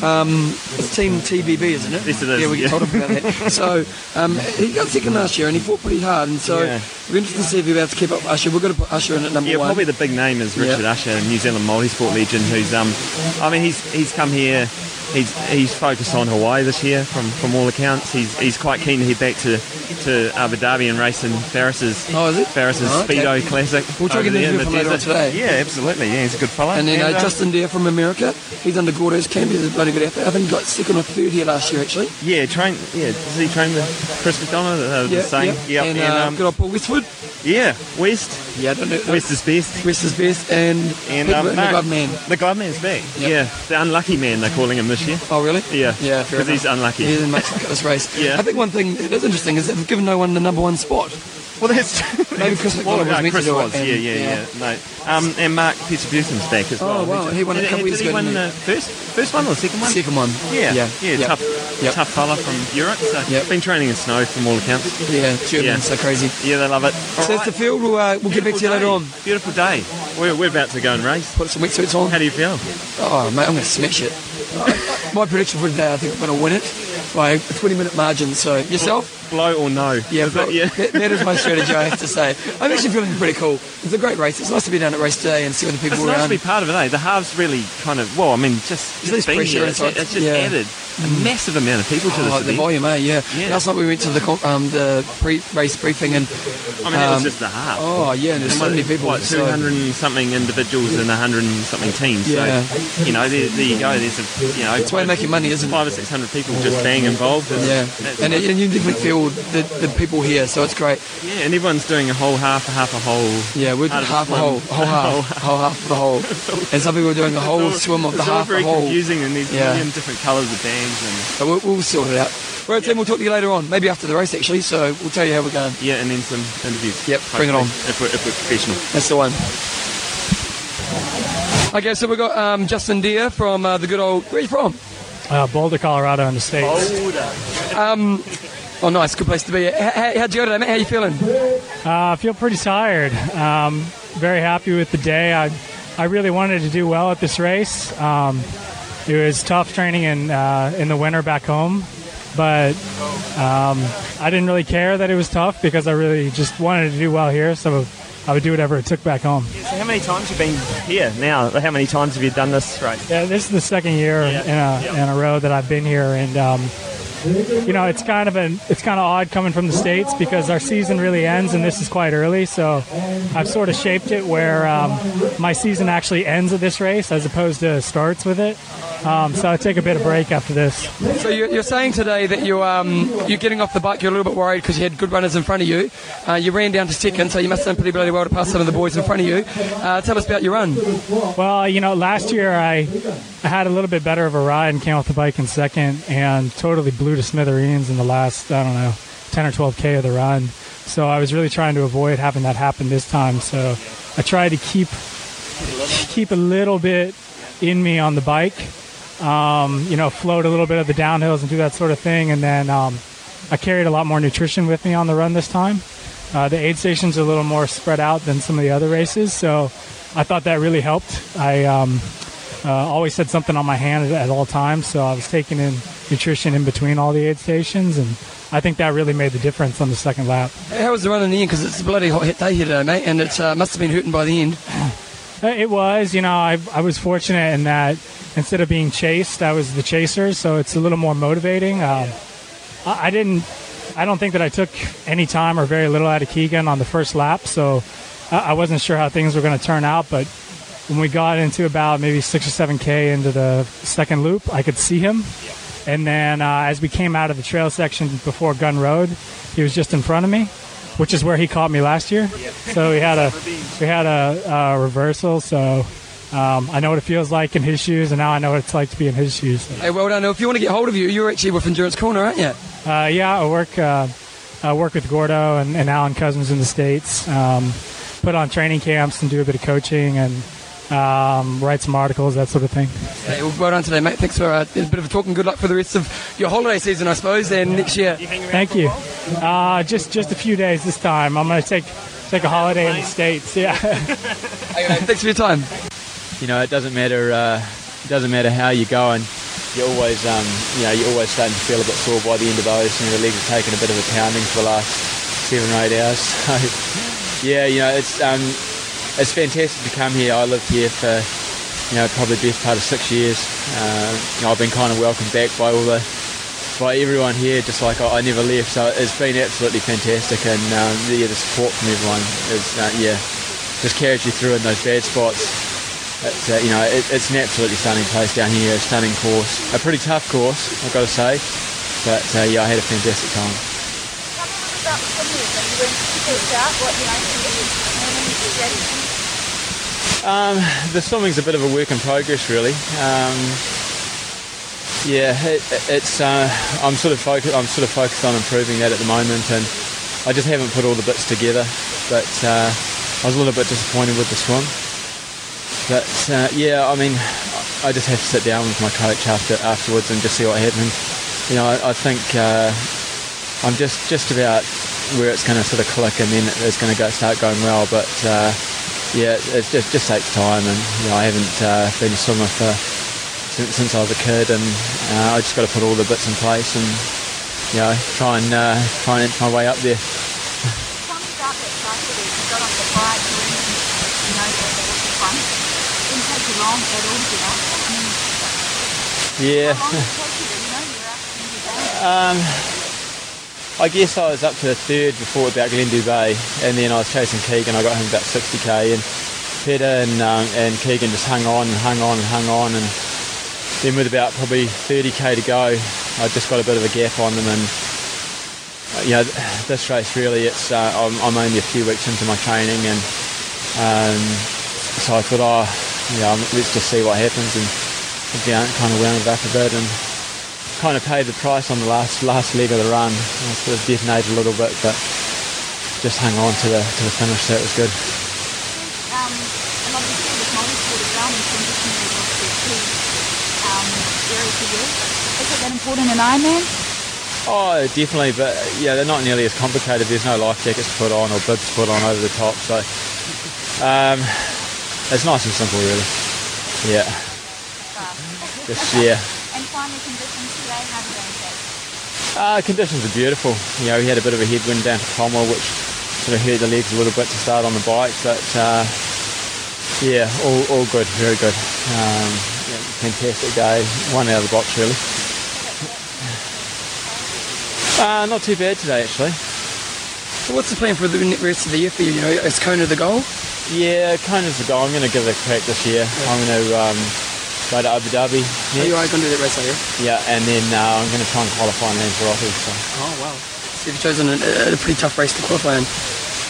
um, it's Team TBB, isn't it? Yes, it is, Yeah, we yeah. told him about that. So um, he got second last year, and he fought pretty hard. And so Yeah. we're interested to see if he'll be able to keep up with Ussher. We're going to put Ussher in at number Yeah, one. Yeah, probably the big name is Richard. Ussher, New Zealand multi-sport legend. Who's um, I mean, he's he's come here. He's he's focused on Hawaii this year, from from all accounts. He's he's quite keen to head back to to Abu Dhabi and race in Ferris's Oh, is it? Ferris's Oh, okay. Speedo Classic. We'll try to get an interview later on today. Yeah, absolutely. Yeah, he's a good fella. and then uh, uh, Justin Deere from America. He's under Gordo's camp. He's a bloody good athlete. I think he got second or third here last year, actually. yeah, train. Yeah, does he train with Chris McDonough? Uh, the same. yeah. Yep. And, And, uh, um, good old Paul Westwood. Yeah, West. Yeah, I don't know. West is best. West is best. And, And um, Mark- God man. The Godman's back. Yep. Yeah, the unlucky man they're calling him this year. Oh, really? Yeah, Yeah, because he's unlucky. He didn't much at this race. Yeah. I think one thing that is interesting is they've given no one the number one spot. Well, that's Maybe Chris well, was meant to Chris do it, was. yeah, yeah, yeah. yeah, No, um, and Mark Pschebizin's back as well. Oh, wow, he won a Did- couple did years he ago, win didn't he? the first first one or the second one? Second one. Yeah, Yeah. yeah, Yep. tough, Yep. tough fella from Europe. So Yep. been training in snow from all accounts. Yeah, Germans Yeah. so crazy. Yeah, they love it. All So that's right. the field. We'll, uh, we'll get back to you later on. Beautiful day. We're, we're about to go and race. Put some wetsuits on. How do you feel? Oh, mate, I'm going to smash it. My prediction for today, I think I'm going to win it by a 20 minute margin. So, yourself? Blow or no? Yeah, but it? yeah. that- that is my strategy, I have to say. I'm actually feeling pretty cool. It's a great race. It's nice to be down at race today and see other people It's nice around. to be part of it, eh? The halves really kind of, well, I mean, just, There's being pressure here, it's, it's just yeah. added a massive amount of people to this Oh, the event. volume, eh? Yeah. Yeah. Last night we went to the um, the pre-race briefing and I mean, that was um, just the half. oh yeah, and there's so many people. What, so- 200 and something individuals and 100 and something teams. Yeah. So, you know, there, there you go. There's a, you know, It's way of making money, isn't it? five or 600 people just being involved. And, Yeah, that's- and, and you definitely feel the, the people here, so it's great. yeah, and everyone's doing a whole half, a half, a whole. Yeah, we're Part of half a whole, whole half, whole half of the whole, and some people are doing a whole swim of the it's all half, very a whole. confusing, and there's Yeah. a million different colours of bands, and But we'll, we'll sort it out. Right, Tim, we'll talk to you later on, maybe after the race actually. So we'll tell you how we're going. yeah, and then some interviews. Yep, bring it on. If we're, if we're professional. That's the one. Okay, so we've got um, Justin Deere from uh, the good old. Where are you from? Uh, Boulder, Colorado, in the states. Oh, nice, good place to be. How, how, how'd you go today, mate? How you feeling? Uh, I feel pretty tired. Um, very happy with the day. I, I really wanted to do well at this race. Um, it was tough training in uh, in the winter back home, but um, I didn't really care that it was tough because I really just wanted to do well here. So I would do whatever it took back home. So how many times have you been here now? How many times have you done this race? Yeah, this is the second year in, a, in a row that I've been here, and um, you know it's kind of an it's kind of odd coming from the states because our season really ends and this is quite early. So I've sort of shaped it where um, my season actually ends at this race as opposed to starts with it. Um, so I take a bit of break after this. So you're, you're saying today that you um, you're getting off the bike. You're a little bit worried because you had good runners in front of you. Uh, you ran down to second, so you must have done pretty bloody well to pass some of the boys in front of you. Uh, tell us about your run. Well, you know, last year I, I had a little bit better of a ride and came off the bike in second and totally blew to smithereens in the last I don't know 10 or 12 k of the run. So I was really trying to avoid having that happen this time. So I tried to keep keep a little bit in me on the bike um, you know, float a little bit of the downhills and do that sort of thing. And then um, I carried a lot more nutrition with me on the run this time. Uh, the aid stations are a little more spread out than some of the other races, so I thought that really helped. I um, uh, always had something on my hand at, at, all times, so I was taking in nutrition in between all the aid stations, and I think that really made the difference on the second lap. How was the run in the end? Because it's a bloody hot day here today, mate, and it uh, must have been hurting by the end. Uh, it was, you know, I, I was fortunate in that instead of being chased, I was the chaser, so it's a little more motivating. Um, I, I, didn't, I don't think that I took any time or very little out of Keegan on the first lap, so I, I wasn't sure how things were going to turn out. But when we got into about maybe six or seven k into the second loop, I could see him. And then uh, as we came out of the trail section before Gun Road, he was just in front of me, which is where he caught me last year. So we had a we had a, a reversal. So um, I know what it feels like in his shoes, and now I know what it's like to be in his shoes. Hey, well done. If you want to get hold of you, you're actually with Endurance Corner, aren't you? Uh, yeah, I work. Uh, I work with Gordo and, and, Alan Couzens in the states. Um, put on training camps and do a bit of coaching and um, write some articles, that sort of thing. Hey, well, well done today, mate. Thanks for uh, a bit of a talk and good luck for the rest of your holiday season, I suppose, and next year. Thank you. Uh, just just a few days this time. I'm going to take take a holiday in the states. Yeah. okay, thanks for your time you know, it doesn't matter. Uh, it doesn't matter how you're going. You're always, um, you know, you're always starting to feel a bit sore by the end of those. and your legs are taking a bit of a pounding for the last seven or eight hours. So, yeah, you know, it's um, it's fantastic to come here. I lived here for, you know, probably the best part of six years. Uh, you know, I've been kind of welcomed back by all the by everyone here, just like I, I, never left. So it's been absolutely fantastic, and um, yeah, the support from everyone is uh, yeah, just carries you through in those bad spots it's, uh, you know, it, it's an absolutely stunning place down here, a stunning course, a pretty tough course, I've got to say, but uh, yeah, I had a fantastic time. Um, the swimming's a bit of a work in progress, really. Um, yeah, it, it's uh, I'm sort of focused. I'm sort of focused on improving that at the moment, and I just haven't put all the bits together. But uh, I was a little bit disappointed with the swim. But uh, yeah, I mean, I just have to sit down with my coach after afterwards and just see what happens. You know, I, I think uh, I'm just just about where it's going to sort of click, and then it's going to go start going well. But uh, yeah, it just just takes time, and you know, I haven't uh, been a swimmer for since, since I was a kid, and uh, I just got to put all the bits in place and you know try and uh, try and inch my way up there. long at all to get Yeah. um, I guess I was up to the third before about Glendhu Bay, and then I was chasing Keegan. I got him about 60k, and Peter and um, and Keegan just hung on and hung on and hung on, and then with about probably 30k to go, I just got a bit of a gap on them, and you know this race really, it's uh, I'm, I'm, only a few weeks into my training, and um, so I thought, oh, yeah, let's just see what happens and down, kind of wound it up a bit and kind of paid the price on the last last leg of the run. I sort of detonated a little bit, but just hung on to the to the finish, so it was good. Um, and obviously with multi-sport as well, conditioning is obviously a um, for you. Is it that important in Ironman? Oh, definitely, but yeah, they're not nearly as complicated. There's no life jackets to put on or bibs to put on over the top, so um, it's nice and simple, really. Yeah. Just yeah. And finally, conditions today, how do they fit? Uh, conditions are beautiful. You know, we had a bit of a headwind down to Cromwell, which sort of hurt the legs a little bit to start on the bike, but uh, yeah, all, all good, very good. Um, yeah, fantastic day, one out of the box really. Uh, not too bad today actually. So what's the plan for the rest of the year for you? You know, is Kona the goal? Yeah, Kona's the goal. I'm going to give it a crack this year. I'm going to um, go to Abu Dhabi. Are you next. going to do that race, are you? Yeah, and then uh, I'm going to try and qualify in Lanzarote. So. Oh, wow. So you've chosen a, a pretty tough race to qualify in.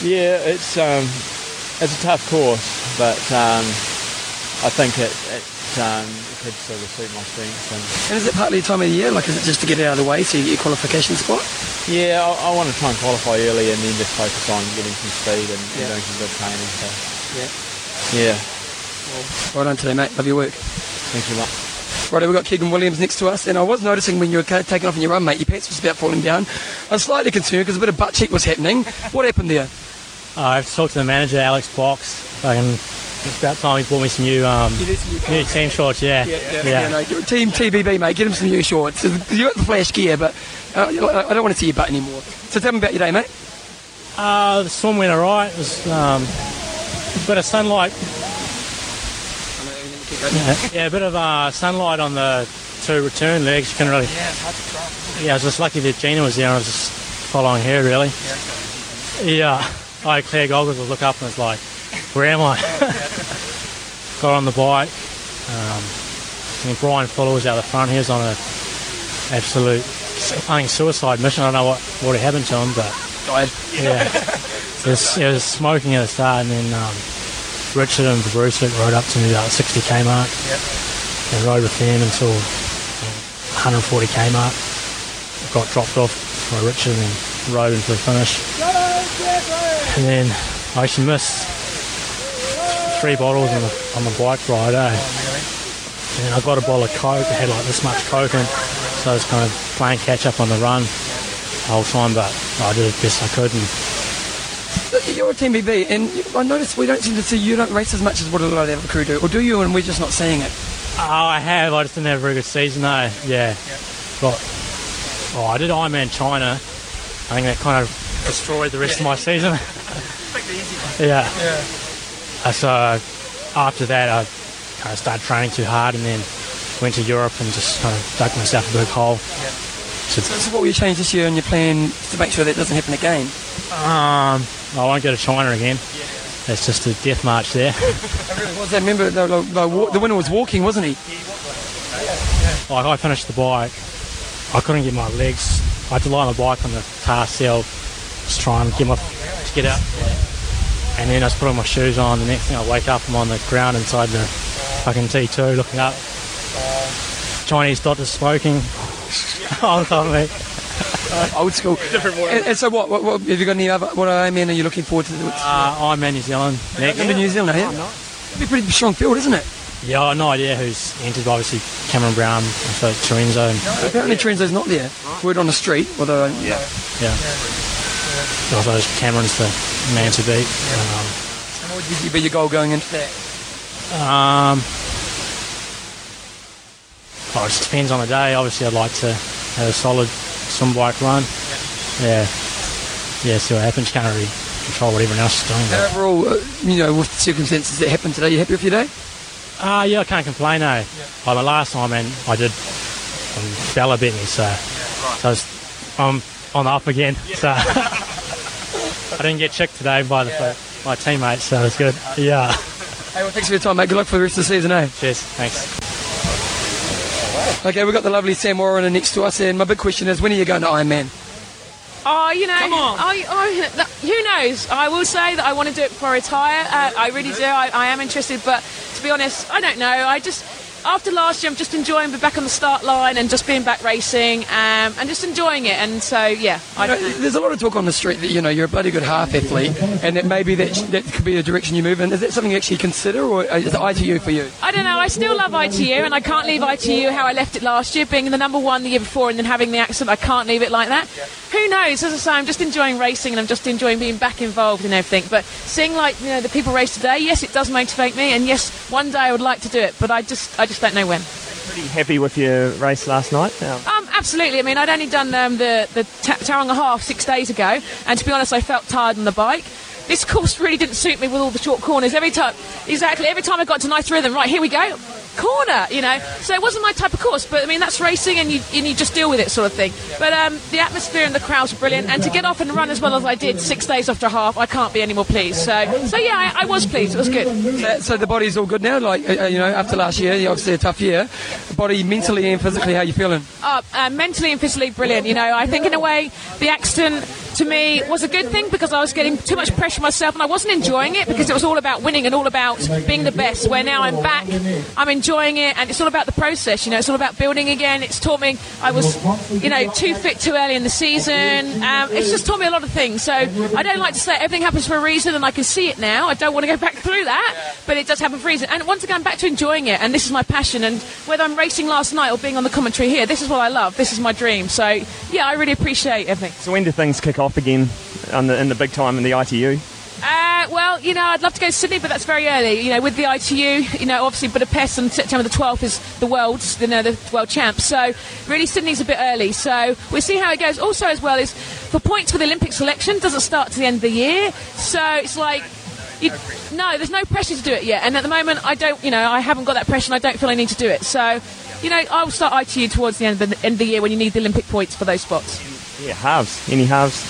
Yeah, it's um, it's a tough course, but um, I think it, it um, could sort of suit my strengths. And And is it partly the time of the year? Like, is it just to get it out of the way so you get your qualification spot? yeah, I, I want to try and qualify early and then just focus on getting some speed and Yeah. doing some good training. So Yeah. yeah, Well done today, mate. Love your work. Thanks very much. Right, we've got Keegan Williams next to us, and I was noticing when you were taking off in your run, mate, your pants was about falling down. I was slightly concerned because a bit of butt cheek was happening. What happened there? Uh, I have to talk to the manager, Alex Box. Fucking, it's about time he bought me some new um, new team shorts. Yeah, Yeah, no, Team TBB, mate, get him some new shorts. You got the flash gear, but uh, I don't want to see your butt anymore. So tell me about your day, mate. Uh, the swim went alright. It was um, a bit of sunlight. Yeah, a bit of uh, sunlight on the two return legs. You couldn't really. Yeah, I was just lucky that Gina was there. I was just following her really. Yeah, I had clear goggles to look up and was like, where am I? Got on the bike. Um, I mean, Brian Fuller was out the front. He was on a absolute, I think, suicide mission. I don't know what, what happened to him, but Died. yeah. It was, it was smoking at the start, and then um, Richard and Bruce rode up to me about 60k mark. And rode with them until um, 140k mark. Got dropped off by Richard and then rode into the finish. And then I actually missed three bottles on the, on the bike ride, eh? And I got a bottle of Coke, it had like this much Coke in so I was kind of playing catch up on the run the whole time, but I did the best I could. And You're a Team BB, and I noticed we don't seem to see you don't race as much as what a lot of the other crew do, or do you? And we're just not seeing it. Oh, I have. I just didn't have a very good season though. Yeah. Got. Oh, I did Ironman China. I think that kind of destroyed the rest of my season. yeah. Yeah. So after that, I kind of started training too hard, and then went to Europe and just kind of dug myself a big hole. So this is what we changed this year, and your plan to make sure that doesn't happen again. Um, I won't go to China again. That's just a death march there. Was that remember the, the, the, wa- the winner was walking, wasn't he? Like I finished the bike, I couldn't get my legs. I had to lie on the bike on the tar cell, just try and get my to get out. And then I was putting my shoes on. The next thing I wake up, I'm on the ground inside the fucking T2, looking up. Chinese doctors smoking on top of me. Old school. And, and so, what, what, what? Have you got any other? What I mean, are you looking forward to? The, Uh, I'm in New Zealand next. Remember New Zealand, yeah? It'd be a pretty strong field, isn't it? Yeah, I have no idea who's entered. Obviously, Cameron Brown, so Lorenzo, and Apparently, Terenzo's not there. Word on the street, although yeah. yeah. Also, Cameron's the man to beat. What would you be your goal going into that? Um, well, it just depends on the day. Obviously, I'd like to have a solid swim bike run. Yeah, yeah. See what happens. Can't really control what everyone else is doing. And overall, uh, you know, with the circumstances that happened today, you happy with your day? Ah, yeah, I can't complain. No, like my last time, and I did. Um, Bella bit me, so so I was, I'm on the up again. So I didn't get checked today by the my teammates, so it's good. Yeah. Hey, well, thanks for your time, mate. Good luck for the rest of the season, eh? Cheers. Thanks. Okay, we've got the lovely Sam Warriner next to us, and my big question is, when are you going to Ironman? Oh, you know, I, I, who knows? I will say that I want to do it before I retire. Uh, I really do. I, I am interested, but to be honest, I don't know. I just, after last year, I'm just enjoying being back on the start line and just being back racing um, and just enjoying it. And so, yeah, You know, there's a lot of talk on the street that you know you're a bloody good half athlete, and that maybe that that could be a direction you move in. Is that something you actually consider, or is it ITU for you? I don't know. I still love ITU, and I can't leave ITU how I left it last year, being the number one the year before, and then having the accident. I can't leave it like that. Who knows? As I say, I'm just enjoying racing, and I'm just enjoying being back involved in everything. But seeing like you know the people race today, yes, it does motivate me, and yes, one day I would like to do it, but I just I just don't know when. Pretty happy with your race last night. Um, Um, absolutely. I mean, I'd only done um, the the ta- Tauranga half six days ago, and to be honest, I felt tired on the bike. This course really didn't suit me with all the short corners. Every time, exactly, every time I got to nice rhythm, right here we go, corner, you know. So it wasn't my type of course, but I mean that's racing, and you and you just deal with it, sort of thing. But um, the atmosphere and the crowds were brilliant, and to get off and run as well as I did six days after a half, I can't be any more pleased. So, so yeah, I, I was pleased. It was good. So, so the body's all good now. Like uh, uh, you know, after last year, obviously a tough year. Body mentally and physically, how you feeling? uh, uh, mentally and physically brilliant. You know, I think in a way the accident to me was a good thing because I was getting too much pressure myself and I wasn't enjoying it because it was all about winning and all about being the best. Where now I'm back, I'm enjoying it and it's all about the process. You know, it's all about building again. It's taught me I was, you know, too fit too early in the season. Um, it's just taught me a lot of things. So I don't like to say everything happens for a reason and I can see it now. I don't want to go back through that, but it does happen for a reason. And once again, I'm back to enjoying it and this is my passion. And whether I'm racing last night or being on the commentary here, this is what I love. This is my dream. So yeah, I really appreciate everything. so when do things kick off again on the, in the big time in the ITU? Uh, well, you know, I'd love to go to Sydney, but that's very early. You know, with the ITU, you know, obviously Budapest on September the 12th is the world's, you know, the world champs. So really, Sydney's a bit early. So we'll see how it goes. Also, as well, is for points for the Olympic selection doesn't start to the end of the year. So it's like. You, no, there's no pressure to do it yet, and at the moment, I don't. You know, I haven't got that pressure, and I don't feel I need to do it. So, you know, I will start ITU towards the end of the end of the year when you need the Olympic points for those spots. Yeah, halves. Any halves?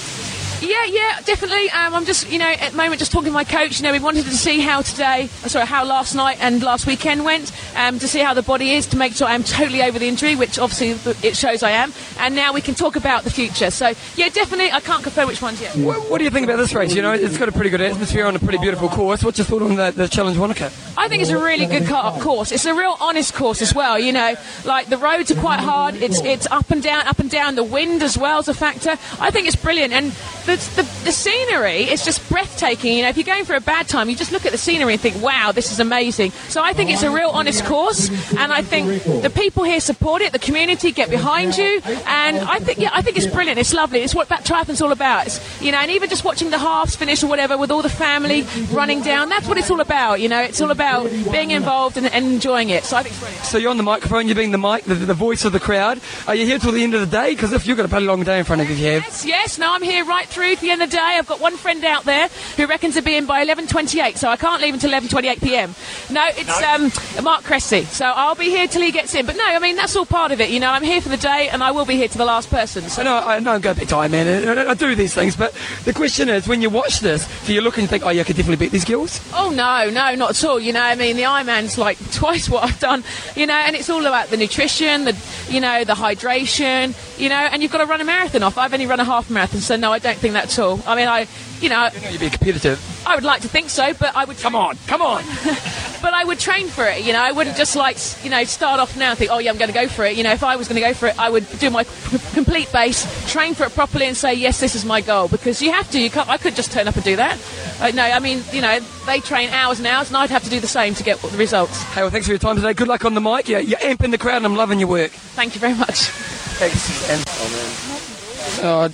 Yeah, yeah, definitely. Um, I'm just, you know, at the moment, just talking to my coach. You know, we wanted to see how today, uh, sorry, how last night and last weekend went, um, to see how the body is, to make sure I'm totally over the injury, which obviously it shows I am. And now we can talk about the future. So, yeah, definitely. I can't confirm which ones yet. What, what do you think about this race? You know, it's got a pretty good atmosphere on a pretty beautiful course. What's your thought on the, the Challenge Wanaka? I think it's a really good cut course. It's a real honest course as well. You know, like the roads are quite hard. It's it's up and down, up and down. The wind as well is a factor. I think it's brilliant, and the the, the scenery is just breathtaking. You know, if you're going for a bad time, you just look at the scenery and think, "Wow, this is amazing." So I think it's a real honest course, and I think the people here support it. The community get behind you, and I think yeah, I think it's brilliant. It's lovely. It's what that triathlon's all about. It's, you know, and even just watching the halves finish or whatever with all the family running down. That's what it's all about. You know, it's all about being involved and, and enjoying it. So I think it's brilliant. So you're on the microphone, you're being the mic, the, the voice of the crowd. Are you here till the end of the day? Because if you've got a pretty long day in front of you, you have. Yes, yes. No, I'm here right through to the end of the day. I've got one friend out there who reckons to be in by 11:28, so I can't leave until 11:28 p.m. No, it's um, Mark Cressy, so I'll be here till he gets in. But no, I mean that's all part of it. You know, I'm here for the day, and I will be here to the last person. So I know, I know I'm going big time, man. and I, I do these things, but the question is, when you watch this, do you look and think, oh, yeah, I could definitely beat these girls? Oh no, no, not at all. You know, I mean, the Ironman's like twice what I've done. You know, and it's all about the nutrition, the you know, the hydration. You know, and you've got to run a marathon off. I've only run a half marathon, so no, I don't think that at all. I mean, I, you know, You'd be competitive. I would like to think so, but I would. Come on, come on. but I would train for it. You know, I wouldn't just like you know start off now and think, oh yeah, I'm going to go for it. You know, if I was going to go for it, I would do my c- complete base, train for it properly, and say yes, this is my goal. Because you have to. You can't. I could just turn up and do that. Uh, no, I mean, you know, they train hours and hours, and I'd have to do the same to get the results. Hey, well, thanks for your time today. Good luck on the mic. Yeah, you're amping the crowd, and I'm loving your work. Thank you very much. Thanks. And, oh,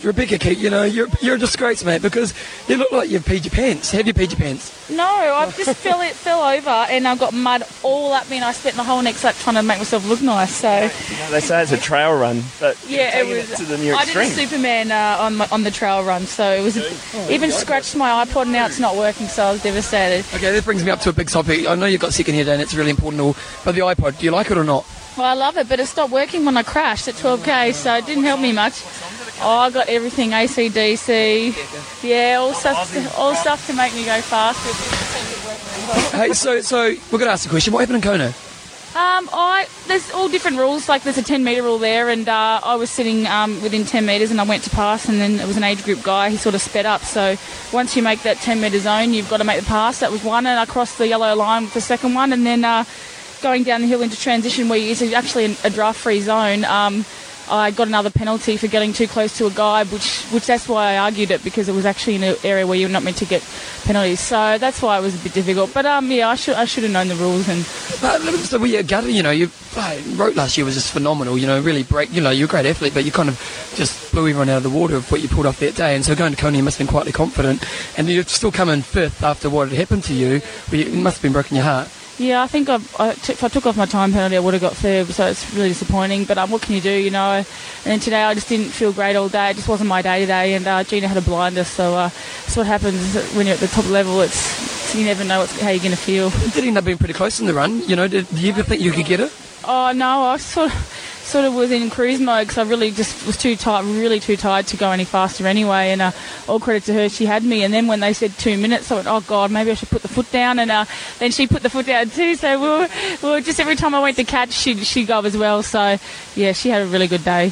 Rebekah Keat, you know, you're, you're a disgrace, mate, because you look like you've peed your pants. Have you peed your pants? No, I've just fell it fell over and I've got mud all up me and I spent the whole next lap trying to make myself look nice. So You know, They say it's a trail run, but yeah, it taking was. to the new I did a. Superman uh, on my, on the trail run, so it was even scratched my iPod. And now it's not working, so I was devastated. Okay, this brings me up to a big topic. I know you've got second here, Dan. It's really important. All, but the iPod, do you like it or not? Well, I love it, but it stopped working when I crashed at 12k, so it didn't help me much. Oh, I got everything ACDC, yeah, all stuff, all stuff to make me go faster. hey, so so we're going to ask the question. What happened in Kona? Um, I there's all different rules. Like there's a 10 meter rule there, and uh, I was sitting um, within 10 meters, and I went to pass, and then it was an age group guy. He sort of sped up. So once you make that 10 meter zone, you've got to make the pass. That was one, and I crossed the yellow line with the second one, and then. Uh, going down the hill into transition where it's actually a draft-free zone. Um, I got another penalty for getting too close to a guy, which which that's why I argued it because it was actually in an area where you're not meant to get penalties. So that's why it was a bit difficult. But um, yeah, I should I should have known the rules and. But so we gather, you know, you uh, wrote last year was just phenomenal. You know, really break. You know, you're a great athlete, but you kind of just blew everyone out of the water of what you pulled off that day. And so going to Kona, you must have been quietly confident, and you've still come in fifth after what had happened to you. It must have been broken your heart. Yeah, I think I t- if I took off my time penalty, I would have got third. So it's really disappointing. But um, what can you do, you know? And today I just didn't feel great all day. It just wasn't my day today. And uh, Gina had a blinder, so uh, that's what happens when you're at the top level. It's, it's you never know how you're going to feel. It did end up being pretty close in the run. You know, did, did you ever think you could get it? Oh no, I sort of sort of was in cruise mode because I really just was too tired, really too tired to go any faster anyway. And uh, all credit to her, she had me. And then when they said two minutes, I went, oh god, maybe I should put the foot down. And uh, then she put the foot down too. So we were, we were just every time I went to catch, she she go as well. So yeah, she had a really good day.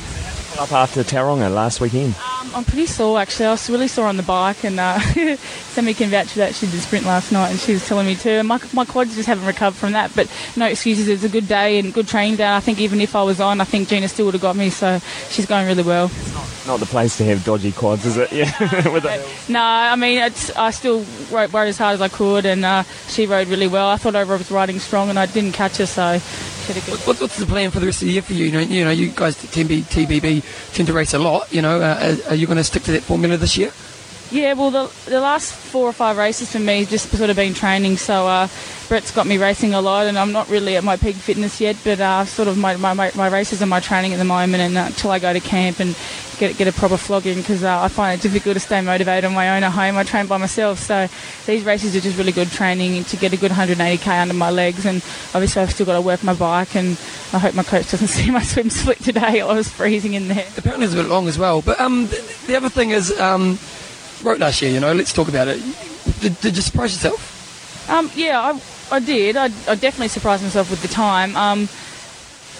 Up after Tauranga last weekend. Um, I'm pretty sore actually. I was really sore on the bike, and uh, Sammy can vouch for that. She did sprint last night, and she was telling me too. And my, my quads just haven't recovered from that. But no excuses. It was a good day and good training day. I think even if I was on, I think Gina still would have got me. So she's going really well. Not the place to have dodgy quads, is it? Yeah. With the- No, I mean it's, I still rode, rode as hard as I could, and uh, she rode really well. I thought I was riding strong, and I didn't catch her, so she had a good. What, what's the plan for the rest of the year for you? You know, you know, you guys TB, TBB tend to race a lot. You know, uh, are, are you going to stick to that formula this year? Yeah, well, the, the last four or five races for me has just sort of been training. So uh, Brett's got me racing a lot, and I'm not really at my peak fitness yet. But uh, sort of my, my, my, races and my training at the moment, and uh, until I go to camp and get get a proper flogging, because uh, I find it difficult to stay motivated on my own at home. I train by myself, so these races are just really good training to get a good 180k under my legs. And obviously, I've still got to work my bike, and I hope my coach doesn't see my swim split today. I was freezing in there. Apparently, it's a bit long as well. But um, the, the other thing is, um, wrote last year. You know, let's talk about it. Did, did you surprise yourself? Um, yeah, I, I did. I, I definitely surprised myself with the time. Um,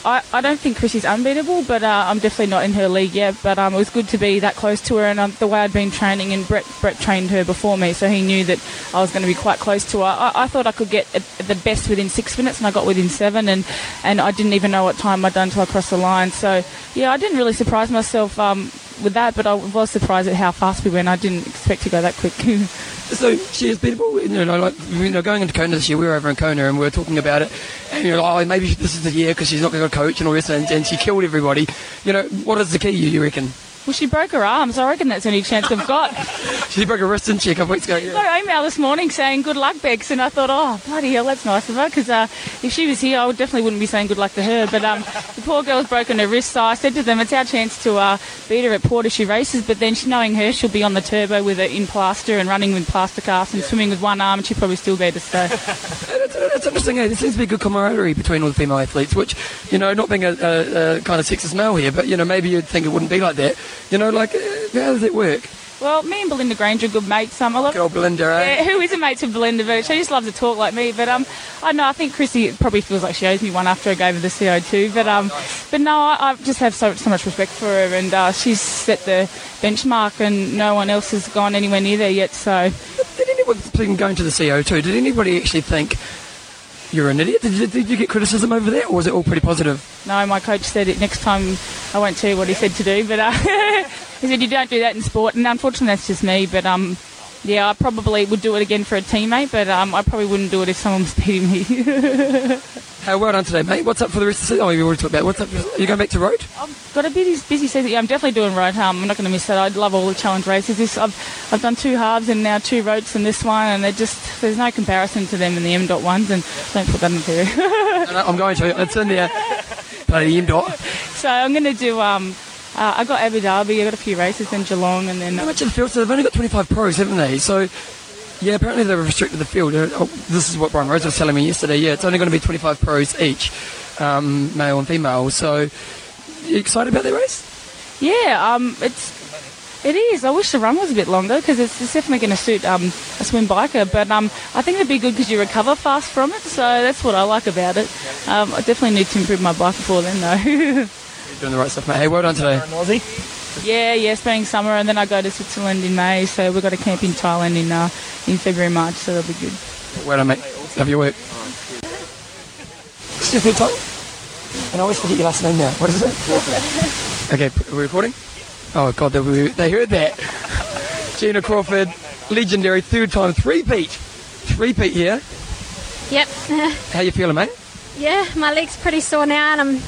I, I don't think Chrissie's unbeatable, but uh, I'm definitely not in her league yet. But um, it was good to be that close to her, and um, the way I'd been training, and Brett, Brett trained her before me, so he knew that I was going to be quite close to her. I, I thought I could get at the best within six minutes, and I got within seven, and, and I didn't even know what time I'd done until I crossed the line. So, yeah, I didn't really surprise myself um, with that, but I was surprised at how fast we went. I didn't expect to go that quick. So she is beatable. You know, like you know, going into Kona this year, we were over in Kona and we were talking about it. And you're like, oh, maybe this is the year because she's not going to coach and all this, and, and she killed everybody. You know, what is the key? You reckon? Well, she broke her arm, so I reckon that's the only chance I've got. She broke her wrist, didn't she, a couple weeks ago? Yeah. got an email this morning saying good luck, Bex, and I thought, oh bloody hell, that's nice of her because uh, if she was here, I would definitely wouldn't be saying good luck to her. But um, the poor girl's broken her wrist, so I said to them, it's our chance to uh, beat her at Port if she races. But then, knowing her, she'll be on the turbo with it in plaster and running with plaster casts and swimming with one arm, and she'll probably still beat us. So It's, it's interesting. Eh? There seems to be good camaraderie between all the female athletes, which, you know, not being a, a, a kind of sexist male here, but, you know, maybe you'd think it wouldn't be like that. You know, like, uh, how does it work? well, me and Belinda Granger are good mates. Um, I love old Belinda, eh? Yeah, who isn't mates with Belinda, but she just loves to talk like me. But um, I know. I think Chrissie probably feels like she owes me one after I gave her the CO2. But um, but no, I, I just have so so much respect for her, and uh, she's set the benchmark, and no one else has gone anywhere near there yet. So Did anyone, speaking going to the CO2, did anybody actually think you're an idiot? Did, you- did you get criticism over there, or was it all pretty positive? no, my coach said it next time. I won't tell you what he said to do, but uh, he said you don't do that in sport, and unfortunately that's just me. But um. Yeah, I probably would do it again for a teammate, but um, I probably wouldn't do it if someone was beating me. Hey, well done today, mate. What's up for the rest of the season? Oh, we already talked about it. What's up? Are you going back to road? I've got a busy, busy season. Yeah, I'm definitely doing road. Um, I'm not going to miss that. I love all the challenge races. This, I've, I've done two halves and now two roads and this one, and they're just there's no comparison to them in the M dot ones. And don't put that in there. No, no, I'm going to. It's in there. Bloody M dot. so I'm going to do. Um, uh, I got Abu Dhabi. I got a few races in Geelong, and then How much of the field? So they've only got 25 pros, haven't they? So, yeah, apparently they've restricted the field. Uh, Oh, this is what Brian Rose was telling me yesterday. Yeah, it's only going to be 25 pros each, um, male and female. So, you excited about that race? yeah, um, it's it is. I wish the run was a bit longer because it's, it's definitely going to suit um, a swim biker. But um, I think it'd be good because you recover fast from it. So that's what I like about it. Um, I definitely need to improve my bike before then, though. You're doing the right stuff, mate. Hey, well done today. Yeah, yeah, spending summer, and then I go to Switzerland in May. So we've got a camp in Thailand in uh, in February, March. So that'll be good. Well done, mate. Love your work. What's your third time? And I always forget your last name now. What is it? okay, are we recording? Oh god, they, they heard that. Gina Crawford, legendary third time three-peat. Three-peat here. Yep. How you feeling, mate? yeah, my leg's pretty sore now and I'm a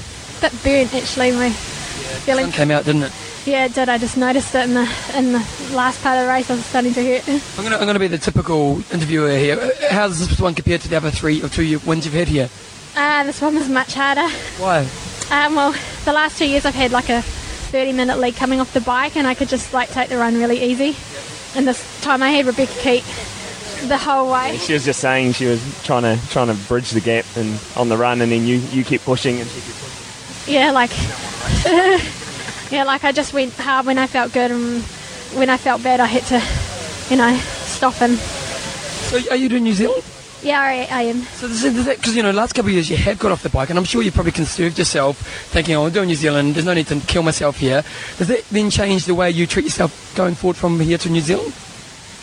bit burnt actually. My feeling. Sun came out, didn't it? Yeah, it did. I just noticed it in the in the last part of the race. I was starting to hurt. I'm gonna, I'm gonna be the typical interviewer here. How does this one compare to the other three or two you- wins you've had here? Uh, this one was much harder. Why? Um, well, the last two years I've had like a 30 minute lead coming off the bike and I could just like take the run really easy. And this time I had Rebekah Keat the whole way. She was just saying she was trying to trying to bridge the gap and on the run, and then you you kept pushing and she kept pushing. Yeah, like yeah, like I just went hard when I felt good and when I felt bad I had to, you know, stop and So are you doing New Zealand? yeah, I, I am. So because you know, last couple of years you have got off the bike, and I'm sure you probably conserved yourself, thinking, "Oh, I'm doing New Zealand. There's no need to kill myself here." Does that then change the way you treat yourself going forward from here to New Zealand?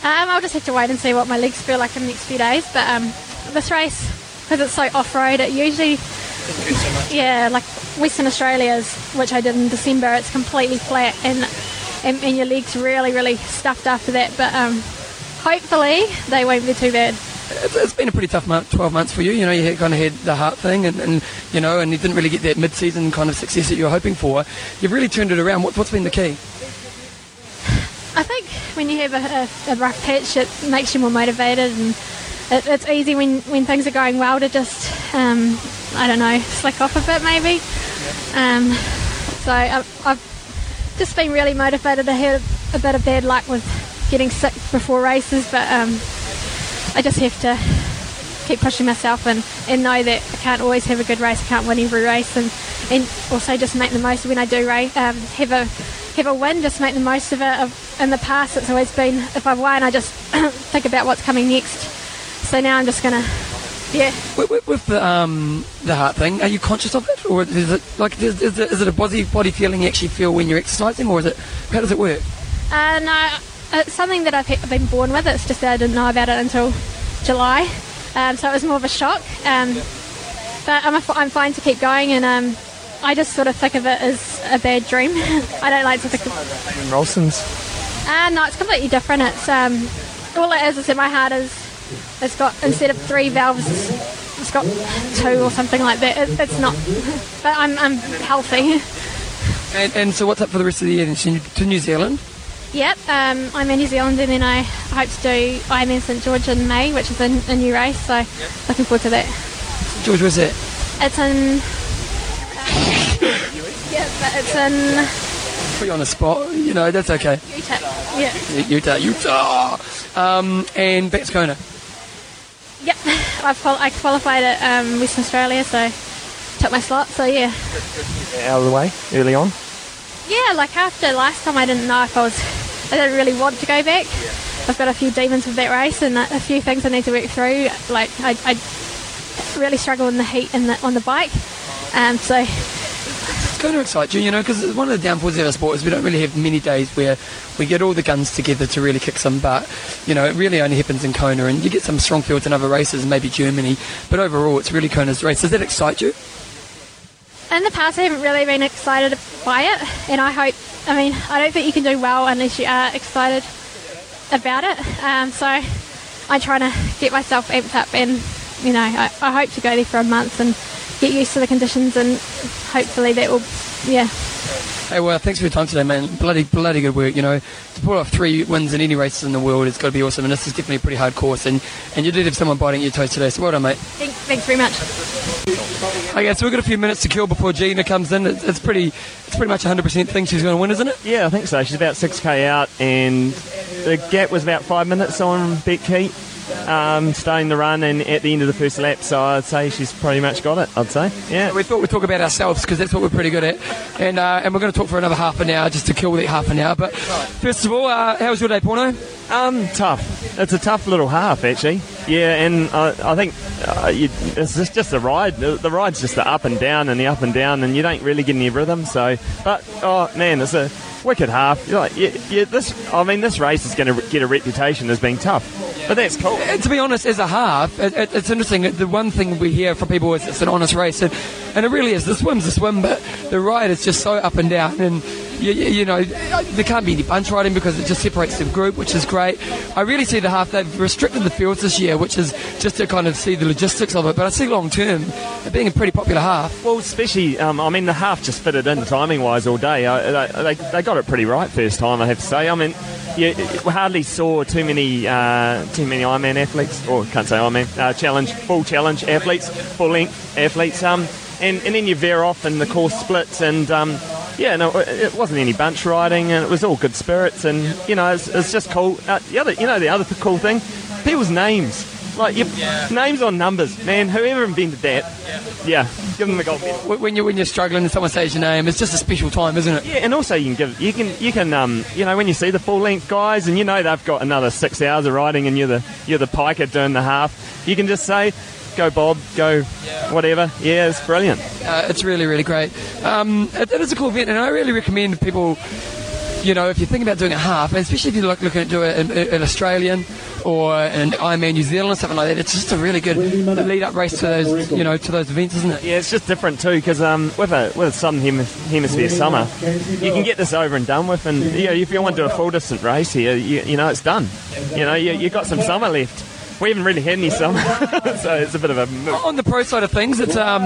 Um, I'll just have to wait and see what my legs feel like in the next few days. But um, this race, because it's so off-road, it usually, yeah, like Western Australia's, which I did in December, it's completely flat and and, and your legs really, really stuffed after that. But um, hopefully they won't be too bad. It's, been a pretty tough month, 12 months for you. You know, you had, kind of had the heart thing, and, and you know, and you didn't really get that mid-season kind of success that you were hoping for. You've really turned it around. What, what's been the key? I think when you have a, a, a rough patch, it makes you more motivated, and it, it's easy when, when things are going well to just, um, I don't know, slack off a bit maybe. Um, so I've, I've just been really motivated. I had a bit of bad luck with getting sick before races, but um, I just have to keep pushing myself and, and know that I can't always have a good race. I can't win every race, and, and also just make the most when I do race. Um, have a have a win, just make the most of it. Of, in the past, it's always been if I've won, I just think about what's coming next. So now I'm just gonna, yeah. With, with, with the um, the heart thing, are you conscious of it, or is it like is, is, it, is it a body body feeling you actually feel when you're exercising, or is it how does it work? Uh, no, it's something that I've been born with. It's just that I didn't know about it until July, um, so it was more of a shock. Um, but I'm, a, I'm fine to keep going, and um, I just sort of think of it as a bad dream. I don't like to think of Rolson's. Uh, no, it's completely different. It's um, all it is is that my heart is, it's got instead of three valves, it's got two or something like that. It, it's not, but I'm I'm healthy. And, and so what's up for the rest of the year? Then to New Zealand. Yep, um, I'm in New Zealand and then I hope to do Ironman St George in May, which is a, a new race. So looking forward to that. George, where's it? It's in. yeah, but it's in Put you on the spot. You know that's okay. Utah. Yeah. Utah, Utah. Um, and back to Kona. Yep, I've qual- I qualified at um, Western Australia, so took my slot. So yeah. Out of the way early on. Yeah, like after last time, I didn't know if I was. I didn't really want to go back. I've got a few demons with that race and a a few things I need to work through. Like I, I really struggle in the heat and the, on the bike. Um, so It's going to excite you, you know, because one of the downfalls of our sport is we don't really have many days where we get all the guns together to really kick some butt. You know, it really only happens in Kona, and you get some strong fields in other races, maybe Germany, but overall, it's really Kona's race. Does that excite you? in the past, I haven't really been excited by it, and I hope. I mean, I don't think you can do well unless you are excited about it. Um, so I'm trying to get myself amped up, and you know, I, I hope to go there for a month and get used to the conditions, and hopefully that will, yeah. Hey, well, thanks for your time today, man. Bloody, bloody good work. You know, to pull off three wins in any races in the world, it's got to be awesome. And this is definitely a pretty hard course. And, and you did have someone biting your toes today, so well done, mate. Thanks, thanks very much. Okay, so we've got a few minutes to kill before Gina comes in. It's, it's pretty, it's pretty much 100% thing she's going to win, isn't it? Yeah, I think so. She's about 6k out, and the gap was about five minutes on Beck Keat, um, starting the run, and at the end of the first lap, so I'd say she's pretty much got it, I'd say. Yeah. We thought we'd talk about ourselves because that's what we're pretty good at, and uh, and we're going to talk for another half an hour just to kill that half an hour. But first of all, uh, how was your day, Porno? Um, tough. It's a tough little half, actually. Yeah, and I, I think uh, you, it's just, just the ride. The, the ride's just the up and down and the up and down, and you don't really get any rhythm. So, but oh man, it's a wicked half. You're like, yeah, yeah, this. I mean, this race is going to get a reputation as being tough, but that's cool. And to be honest, as a half, it, it, it's interesting. The one thing we hear from people is it's an honest race, and, and it really is. The swim's a swim, but the ride is just so up and down. And you, you, know, there can't be any bunch riding because it just separates the group, which is great. I really see the half. They've restricted the fields this year, which is just to kind of see the logistics of it. But I see long term it being a pretty popular half. Well, especially, um, I mean, the half just fitted in timing wise all day. I, they, they got it pretty right first time, I have to say. I mean, you, hardly saw too many uh, too many Ironman athletes, or can't say Ironman, uh, challenge, full challenge athletes, full length athletes. Um, and, and then you veer off and the course splits and um, yeah, no, it wasn't any bunch riding, and it was all good spirits, and you know, it's, it's just cool. Uh, the other, you know, the other cool thing, people's names. Like your yeah. names on numbers, man. Whoever invented that, yeah, give them a gold medal. When you when you're struggling and someone says your name, it's just a special time, isn't it? Yeah, and also you can give you can you can um you know when you see the full length guys and you know they've got another six hours of riding and you're the you're the piker doing the half, you can just say go Bob, go whatever. Yeah, it's brilliant. Uh, it's really, really great. Um, it, it is a cool event, and I really recommend people, you know, if you think about doing a half, especially if you're like, looking at doing an, an Australian or an Ironman New Zealand or something like that, it's just a really good lead up race to those, you know, to those events, isn't it? Yeah, it's just different too because um, with a with a southern hemisphere summer, you can get this over and done with, and you know, if you want to do a full distance race here, you, you know, it's done. You know, you you got some summer left we haven't really had any summer, so it's a bit of a. On the pro side of things, it's um,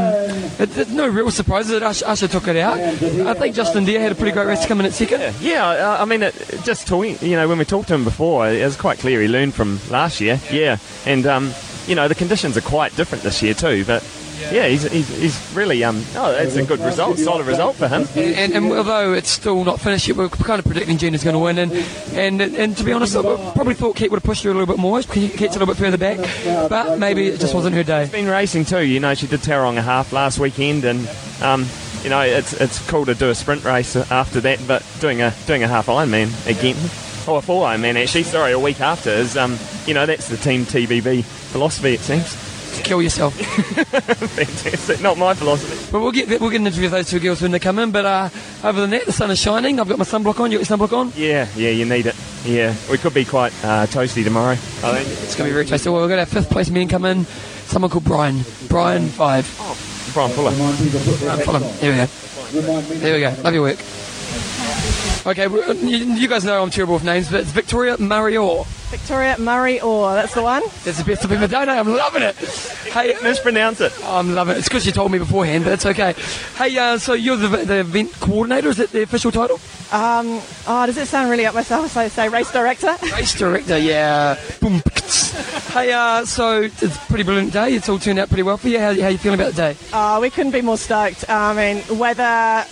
it, it's no real surprises that Ussher, Ussher, took it out. I think Justin Daerr had a pretty great race coming at second. Yeah, yeah I mean, it, just talking, you know, when we talked to him before, it was quite clear he learned from last year. Yeah, and um, you know, the conditions are quite different this year too, but yeah, he's, he's, he's really um. Oh, that's a good result, solid result for him. And, and although it's still not finished yet, we're kind of predicting Gina's going to win. And, and and to be honest, I probably thought Kate would have pushed her a little bit more. Kate's a little bit further back, but maybe it just wasn't her day. She's been racing too. You know, she did Tauranga half last weekend, and um, you know, it's it's cool to do a sprint race after that, but doing a doing a half Ironman again. Oh, a full Ironman actually, sorry, a week after is, um, you know, that's the Team TBB philosophy, it seems kill yourself. Fantastic. Not my philosophy. But we'll get we'll get an interview with those two girls when they come in. But uh, other than that, the sun is shining. I've got my sunblock on. You got your sunblock on? Yeah, yeah, you need it. Yeah, we could be quite uh, toasty tomorrow. I think it's going to be very toasty. Well, we've got our fifth place men come in. Someone called Brian. Brian five. Oh, Brian Fuller. Brian Fuller. There we go. There we go. Love your work. Okay, you guys know I'm terrible with names, but it's Victoria Murray Orr. Victoria Murray Orr, that's the one. That's the best of ever done. I'm loving it. Hey, mispronounce it. I'm loving it. It's because you told me beforehand, but it's okay. Hey, uh, so you're the, the event coordinator. Is that the official title? Um, oh, does it sound really up myself? So I say race director. Race director, yeah. Boom. hey, uh, so it's a pretty brilliant day. It's all turned out pretty well for you. How, how are you feeling about the day? Uh, we couldn't be more stoked. I mean, weather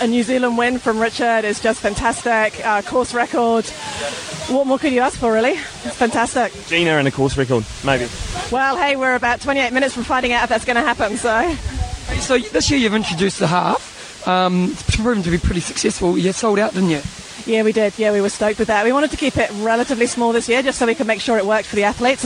a New Zealand win from Richard is just fantastic. Uh, course record. What more could you ask for, really? It's fantastic. Gina and a course record, maybe. Well, hey, we're about 28 minutes from finding out if that's going to happen, so. So this year you've introduced the half. Um, it's proven to be pretty successful. You sold out, didn't you? Yeah, we did. Yeah, we were stoked with that. We wanted to keep it relatively small this year just so we could make sure it worked for the athletes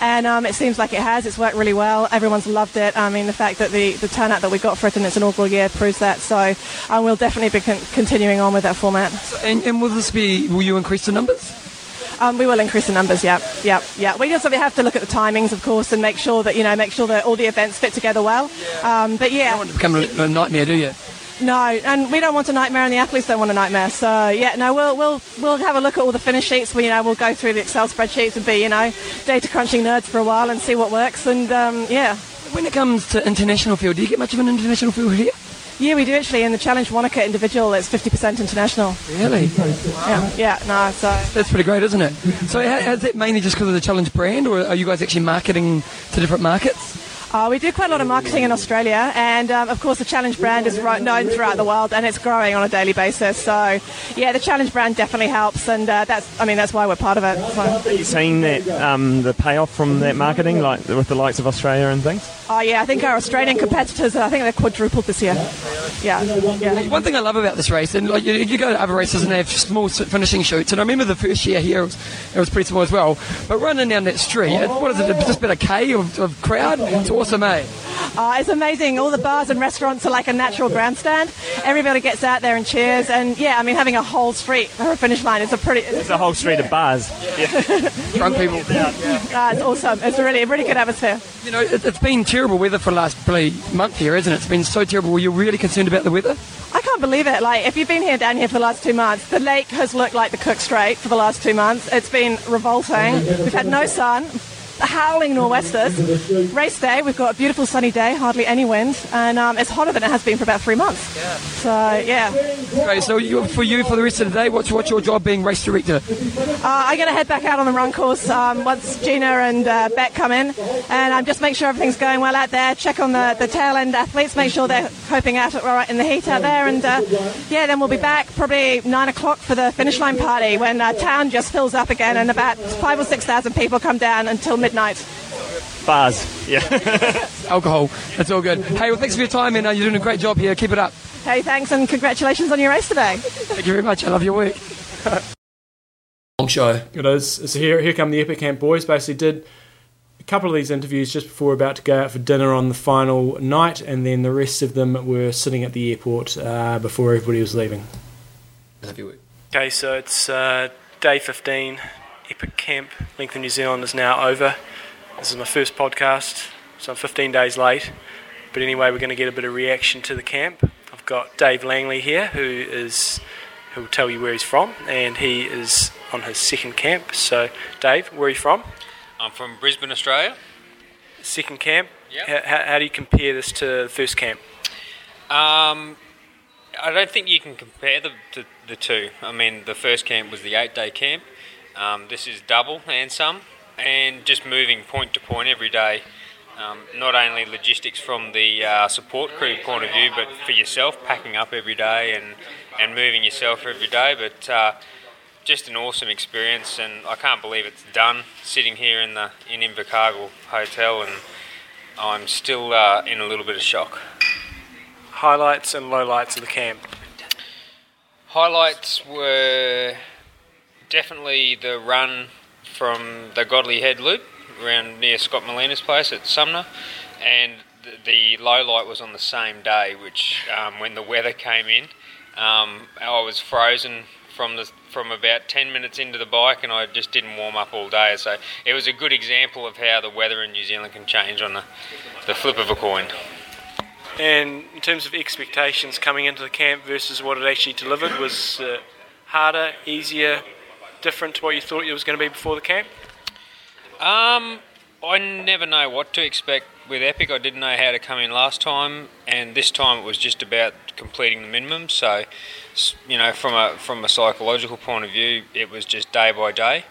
and um, it seems like it has. It's worked really well. Everyone's loved it. I mean, the fact that the, the turnout that we got for it in its inaugural year proves that. So um, we'll definitely be con- continuing on with that format. And, and, will this be? Will you increase the numbers? Um, we will increase the numbers. Yeah, yeah, yeah. We just have to look at the timings, of course, and make sure that you know, make sure that all the events fit together well. Um, but yeah, you don't want to become a nightmare, do you? No, and we don't want a nightmare, and the athletes don't want a nightmare. So yeah, no, we'll we'll we'll have a look at all the finish sheets. We you know we'll go through the Excel spreadsheets and be you know data crunching nerds for a while and see what works. And um, yeah. When it comes to international field, do you get much of an international field here? Yeah, we do actually. In the Challenge Wanaka individual, it's 50% international. Really? Yeah, yeah, no, so. That's pretty great, isn't it? So, is it mainly just because of the Challenge brand, or are you guys actually marketing to different markets? Uh, we do quite a lot of marketing in Australia, and um, of course, the Challenge brand is known throughout the world, and it's growing on a daily basis. So, yeah, the Challenge brand definitely helps, and uh, that's, I mean, that's why we're part of it. So. Are you seeing that um, the payoff from that marketing, like with the likes of Australia and things? Oh yeah, I think our Australian competitors, I think they're quadrupled this year. Yeah, yeah. One thing I love about this race, and like you, you go to other races and they have small finishing shoots, and I remember the first year here it was, it was pretty small as well. But running down that street, what is it? Just about a k of, of crowd. It's awesome, eh? Uh, it's amazing. All the bars and restaurants are like a natural grandstand. Everybody gets out there and cheers. And yeah, I mean, having a whole street for a finish line is a pretty. It's a whole street of bars. Drunk people. Uh, it's awesome. It's a really, a really good atmosphere. You know, it, it's been terrible weather for the last probably month here, isn't it? It's been so terrible. Were you really concerned about the weather? I can't believe it. Like, if you've been here down here for the last two months, the lake has looked like the Cook Strait for the last two months. It's been revolting. We've had no sun, howling nor'westers. Race day, we've got a beautiful sunny day, hardly any wind, and um, it's hotter than it has been for about three months. So, yeah. Great. So you, for you, for the rest of the day, what's, what's your job being race director? Uh, I'm going to head back out on the run course um, once Gina and uh, Beck come in, and um, just make sure everything's going well out there. Check on the, the tail end athletes, make sure they're coping out all right in the heat out there, and uh, yeah, then we'll be back probably nine o'clock for the finish line party when uh, town just fills up again, and about five or six thousand people come down until midnight. Bars, yeah. Alcohol. That's all good. Hey, well, thanks for your time, and uh, you're doing a great job here. Keep it up. Hey, thanks, and congratulations on your race today. Thank you very much. I love your work. Long show. It is. So here, here come the Epic Camp boys. Basically, did a couple of these interviews just before we're about to go out for dinner on the final night, and then the rest of them were sitting at the airport uh, before everybody was leaving. Love your work. Okay, so it's uh, day 15. Epic Camp Length of New Zealand is now over. This is my first podcast, so I'm 15 days late. But anyway, we're going to get a bit of reaction to the camp. I've got Dave Langley here, who is who will tell you where he's from, and he is on his second camp. So, Dave, where are you from? I'm from Brisbane, Australia. Second camp. Yep. How, how do you compare this to the first camp? Um, I don't think you can compare the, the, the two. I mean, the first camp was the eight day camp. Um, this is double and some, and just moving point to point every day. Um, not only logistics from the uh, support crew point of view, but for yourself, packing up every day and, and moving yourself every day. But uh, just an awesome experience, and I can't believe it's done. Sitting here in the in Invercargill Hotel, and I'm still uh, in a little bit of shock. Highlights and lowlights of the camp. Highlights were definitely the run from the Godley Head Loop around near Scott Molina's place at Sumner, and the, the low light was on the same day, which um, when the weather came in, um, I was frozen from the from about 10 minutes into the bike and I just didn't warm up all day. So it was a good example of how the weather in New Zealand can change on the, the flip of a coin. And in terms of expectations coming into the camp versus what it actually delivered, was uh, harder, easier, different to what you thought it was going to be before the camp? Um, I never know what to expect with Epic. I didn't know how to come in last time, and this time it was just about completing the minimum. So, you know, from a from a psychological point of view, it was just day by day.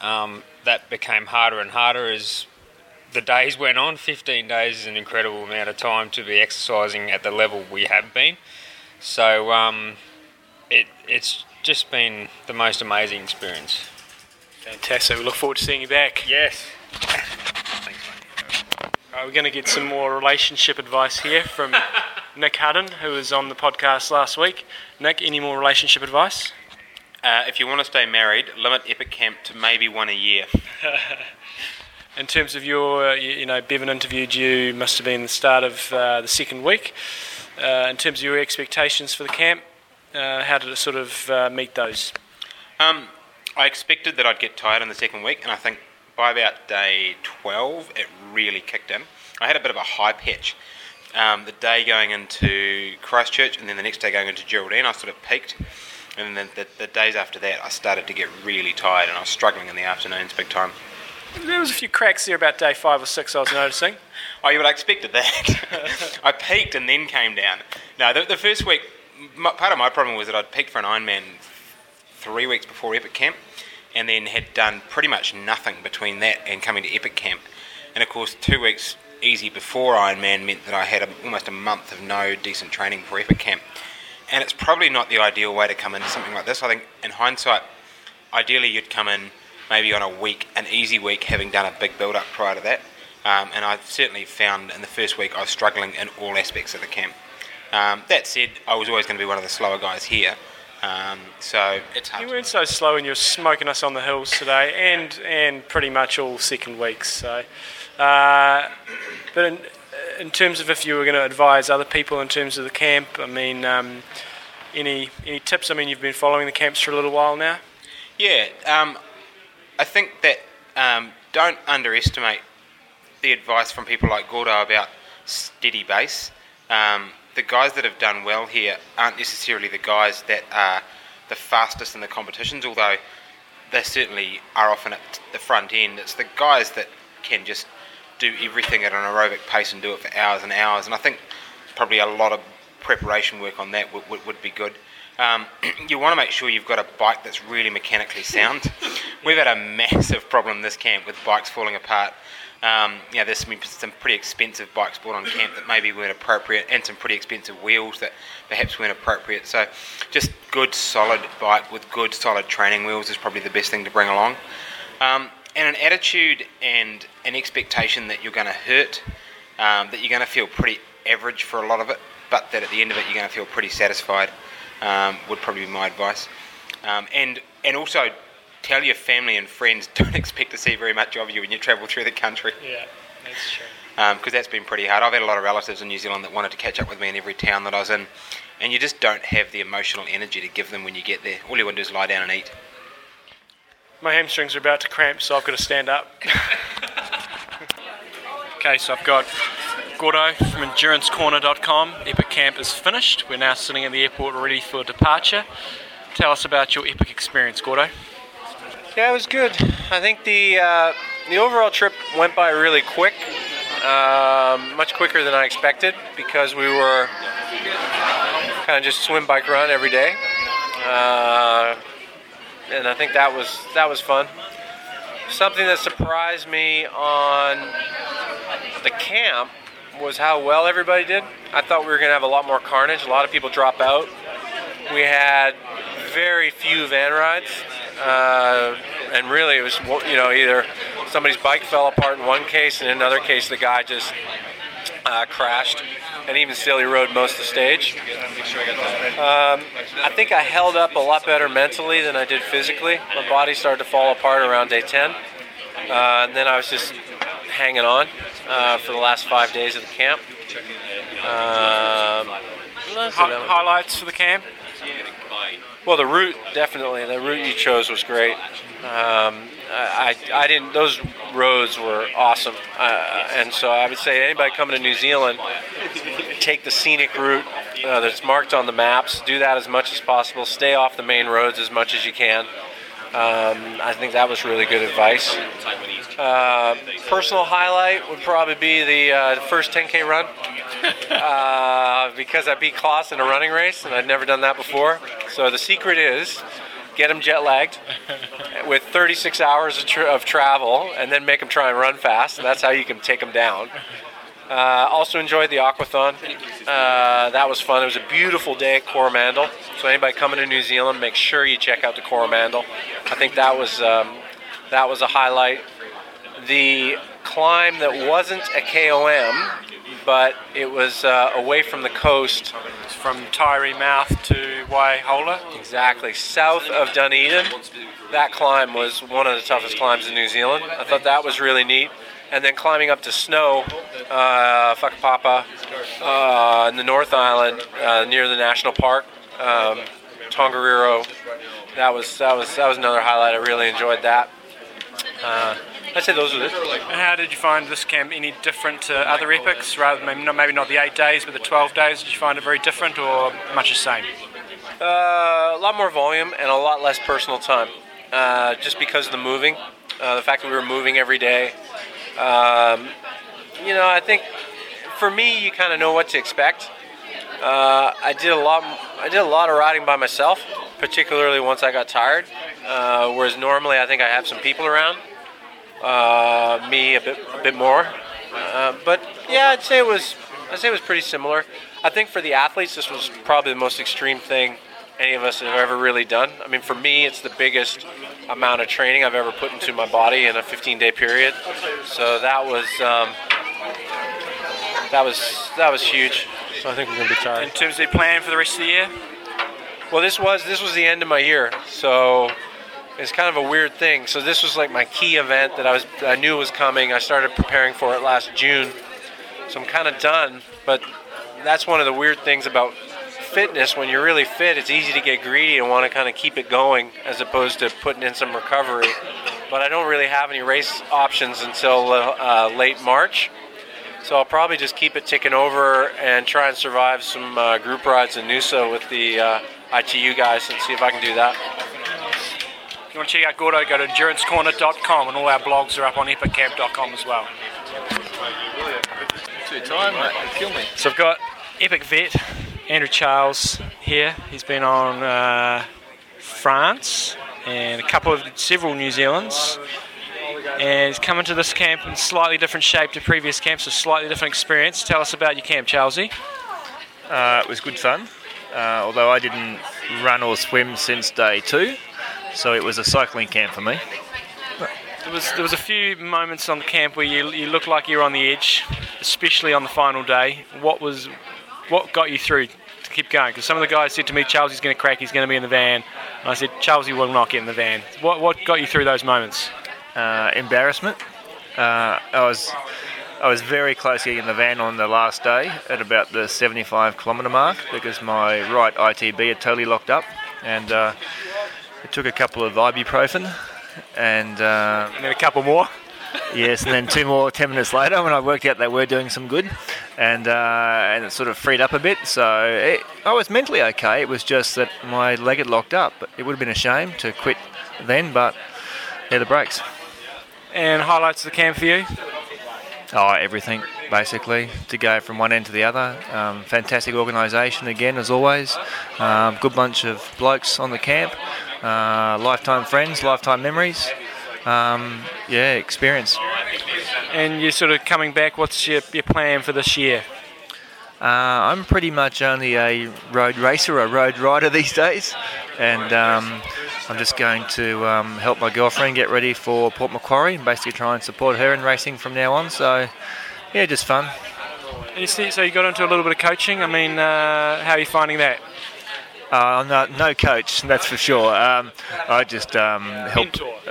Um, that became harder and harder as the days went on. 15 days is an incredible amount of time to be exercising at the level we have been. So, um, it it's just been the most amazing experience. Fantastic. We look forward to seeing you back. Yes. All right, we're going to get some more relationship advice here from Nick Hudden, who was on the podcast last week. Nick, any more relationship advice? Uh, if you want to stay married, limit Epic Camp to maybe one a year. In terms of your, uh, you, you know, Bevan interviewed you, must have been the start of uh, the second week. Uh, in terms of your expectations for the camp, uh, how did it sort of uh, meet those? Um, I expected that I'd get tired in the second week, and I think by about day 12, it really kicked in. I had a bit of a high pitch. Um, the day going into Christchurch, and then the next day going into Geraldine, I sort of peaked. And then the, the days after that, I started to get really tired, and I was struggling in the afternoons big time. There was a few cracks there about day five or six. I was noticing. Oh, you would have expected that. I peaked and then came down. No, the, the first week, my, part of my problem was that I'd peaked for an Ironman three weeks before Epic Camp, and then had done pretty much nothing between that and coming to Epic Camp. And of course, two weeks easy before Ironman meant that I had a, almost a month of no decent training for Epic Camp. And it's probably not the ideal way to come into something like this. I think, in hindsight, ideally you'd come in maybe on a week, an easy week, having done a big build up prior to that. Um, and I certainly found in the first week I was struggling in all aspects of the camp. Um, that said, I was always going to be one of the slower guys here. Um, so it's hard. You weren't so slow, and you're smoking us on the hills today, and and pretty much all second weeks. So, uh, but in, in terms of if you were going to advise other people in terms of the camp, I mean, um, any any tips? I mean, you've been following the camps for a little while now. Yeah, um, I think that um, don't underestimate the advice from people like Gordo about steady base. The guys that have done well here aren't necessarily the guys that are the fastest in the competitions, although they certainly are often at the front end. It's the guys that can just do everything at an aerobic pace and do it for hours and hours. And I think probably a lot of preparation work on that would, would, would be good. Um, you want to make sure you've got a bike that's really mechanically sound. We've had a massive problem this camp with bikes falling apart. Um, yeah, there's some, some pretty expensive bikes bought on camp that maybe weren't appropriate, and some pretty expensive wheels that perhaps weren't appropriate. So, just good, solid bike with good, solid training wheels is probably the best thing to bring along. Um, and an attitude and an expectation that you're going to hurt, um, that you're going to feel pretty average for a lot of it, but that at the end of it you're going to feel pretty satisfied, um, would probably be my advice. Um, and and also tell your family and friends don't expect to see very much of you when you travel through the country. Yeah, that's true. Because that's been pretty hard. I've had a lot of relatives in New Zealand that wanted to catch up with me in every town that I was in, and you just don't have the emotional energy to give them when you get there. All you want to do is lie down and eat. My hamstrings are about to cramp, so I've got to stand up. okay, so I've got Gordo from EnduranceCorner.com. Epic Camp is finished. We're now sitting at the airport ready for departure. Tell us about your epic experience, Gordo. Yeah, it was good. I think the uh, the overall trip went by really quick, um, much quicker than I expected because we were kind of just swim, bike, run every day, uh, and I think that was that was fun. Something that surprised me on the camp was how well everybody did. I thought we were going to have a lot more carnage. A lot of people drop out. We had very few van rides. Uh, and really, it was you know either somebody's bike fell apart in one case, and in another case, the guy just uh, crashed, and even still, he rode most of the stage. Um, I think I held up a lot better mentally than I did physically. My body started to fall apart around day 10, uh, and then I was just hanging on uh, for the last five days of the camp. Um, Hi- highlights for the camp? Well, the route definitely. The route you chose was great. Um, I, I didn't. Those roads were awesome, uh, and so I would say anybody coming to New Zealand, take the scenic route uh, that's marked on the maps. Do that as much as possible. Stay off the main roads as much as you can. Um, I think that was really good advice. Uh, personal highlight would probably be the uh, first 10k run uh, because I beat Klaus in a running race, and I'd never done that before. So the secret is get him jet lagged with 36 hours of, tra- of travel, and then make him try and run fast. And that's how you can take him down. Uh, also enjoyed the aquathon. Uh, that was fun. It was a beautiful day at Coromandel. So anybody coming to New Zealand, make sure you check out the Coromandel. I think that was um, that was a highlight. The climb that wasn't a KOM, but it was uh, away from the coast. From Taieri Mouth to Waihola? Exactly. South of Dunedin. That climb was one of the toughest climbs in New Zealand. I thought that was really neat. And then climbing up to Snow, uh, Whakapapa, uh, in the North Island, uh, near the national park, um, Tongariro. That was that was that was another highlight. I really enjoyed that. I'd say those were it. And how did you find this camp any different to other epics? Rather maybe not, maybe not the eight days, but the 12 days. Did you find it very different or much the same? Uh, a lot more volume and a lot less personal time. Uh, just because of the moving, uh, the fact that we were moving every day. Um, you know, I think for me, you kind of know what to expect. Uh, I did a lot. I did a lot of riding by myself, particularly once I got tired. Uh, whereas normally, I think I have some people around. Uh, me a bit, a bit more. Uh, but yeah, I'd say it was. I'd say it was pretty similar. I think for the athletes, this was probably the most extreme thing any of us have ever really done. I mean, for me, it's the biggest amount of training I've ever put into my body in a 15-day period. So that was um, that was that was huge. So I think we're gonna be tired. In terms of your plan for the rest of the year? Well, this was this was the end of my year, so it's kind of a weird thing. So this was like my key event that I was I knew was coming. I started preparing for it last June, so I'm kind of done. But that's one of the weird things about fitness. When you're really fit, it's easy to get greedy and want to kind of keep it going as opposed to putting in some recovery. But I don't really have any race options until uh, uh, late March. So I'll probably just keep it ticking over and try and survive some uh, group rides in Noosa with the uh, ITU guys and see if I can do that. If you want to check out Gordo, go to endurancecorner.com and all our blogs are up on epiccamp.com as well. Too time, mate. Kill me. So I've got Epic Vet, Andrew Charles here. He's been on uh, France and a couple of several New Zealands. And he's coming to this camp in slightly different shape to previous camps, a slightly different experience. Tell us about your camp, Charlesy. Uh, it was good fun, uh, although I didn't run or swim since day two, so it was a cycling camp for me. There was there was a few moments on the camp where you you looked like you were on the edge, especially on the final day. What was what got you through to keep going? Because some of the guys said to me, Charles, "Charlesy's going to crack. He's going to be in the van." And I said, Charles, "Charlesy will not get in the van." What what got you through those moments? Uh, embarrassment. Uh, I was I was very close to getting in the van on the last day at about the 75 kilometre mark because my right ITB had totally locked up, and uh, it took a couple of ibuprofen and, uh, and then a couple more. yes, and then two more ten minutes later when I worked out they were doing some good, and uh, and it sort of freed up a bit. So it, I was mentally okay. It was just that my leg had locked up. It would have been a shame to quit then, but yeah, the brakes. And highlights of the camp for you? Oh, everything basically to go from one end to the other. Um, fantastic organisation again, as always. Um, good bunch of blokes on the camp. Uh, lifetime friends, lifetime memories. Um, yeah, experience. And you're sort of coming back. What's your, your plan for this year? Uh, I'm pretty much only a road racer, a road rider these days, and um, I'm just going to um, help my girlfriend get ready for Port Macquarie and basically try and support her in racing from now on. So, yeah, just fun. And you see, so you got into a little bit of coaching. I mean, uh, how are you finding that? Uh, I'm no coach, that's for sure. Um, I just um, help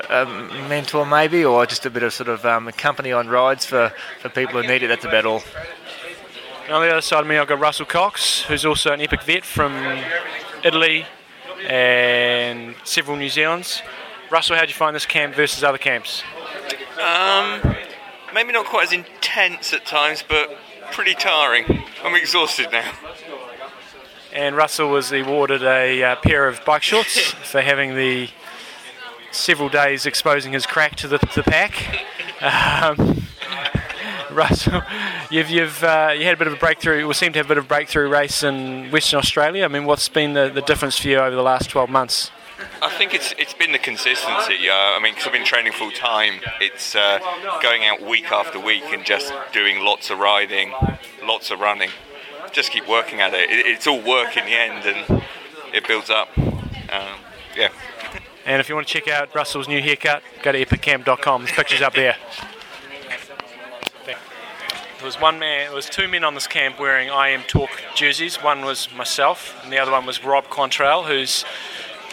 um, mentor maybe, or just a bit of sort of um, company on rides for, for people who need it. That's about all. And on the other side of me, I've got Russell Cox, who's also an epic vet from Italy and several New Zealands. Russell, how did you find this camp versus other camps? Um, maybe not quite as intense at times, but pretty tiring. I'm exhausted now. And Russell was awarded a uh, pair of bike shorts for having the several days exposing his crack to the, the pack. Um, Russell, you've you've uh, you had a bit of a breakthrough. We seem to have a bit of a breakthrough race in Western Australia. I mean, what's been the, the difference for you over the last 12 months? I think it's it's been the consistency. Uh, I mean, because I've been training full time. It's uh, going out week after week and just doing lots of riding, lots of running. Just keep working at it. it it's all work in the end, and it builds up. Um, yeah. And if you want to check out Russell's new haircut, go to epiccamp.com. There's pictures up there. There was one man, there was two men on this camp wearing IMTalk jerseys. One was myself, and the other one was Rob Quantrell, who's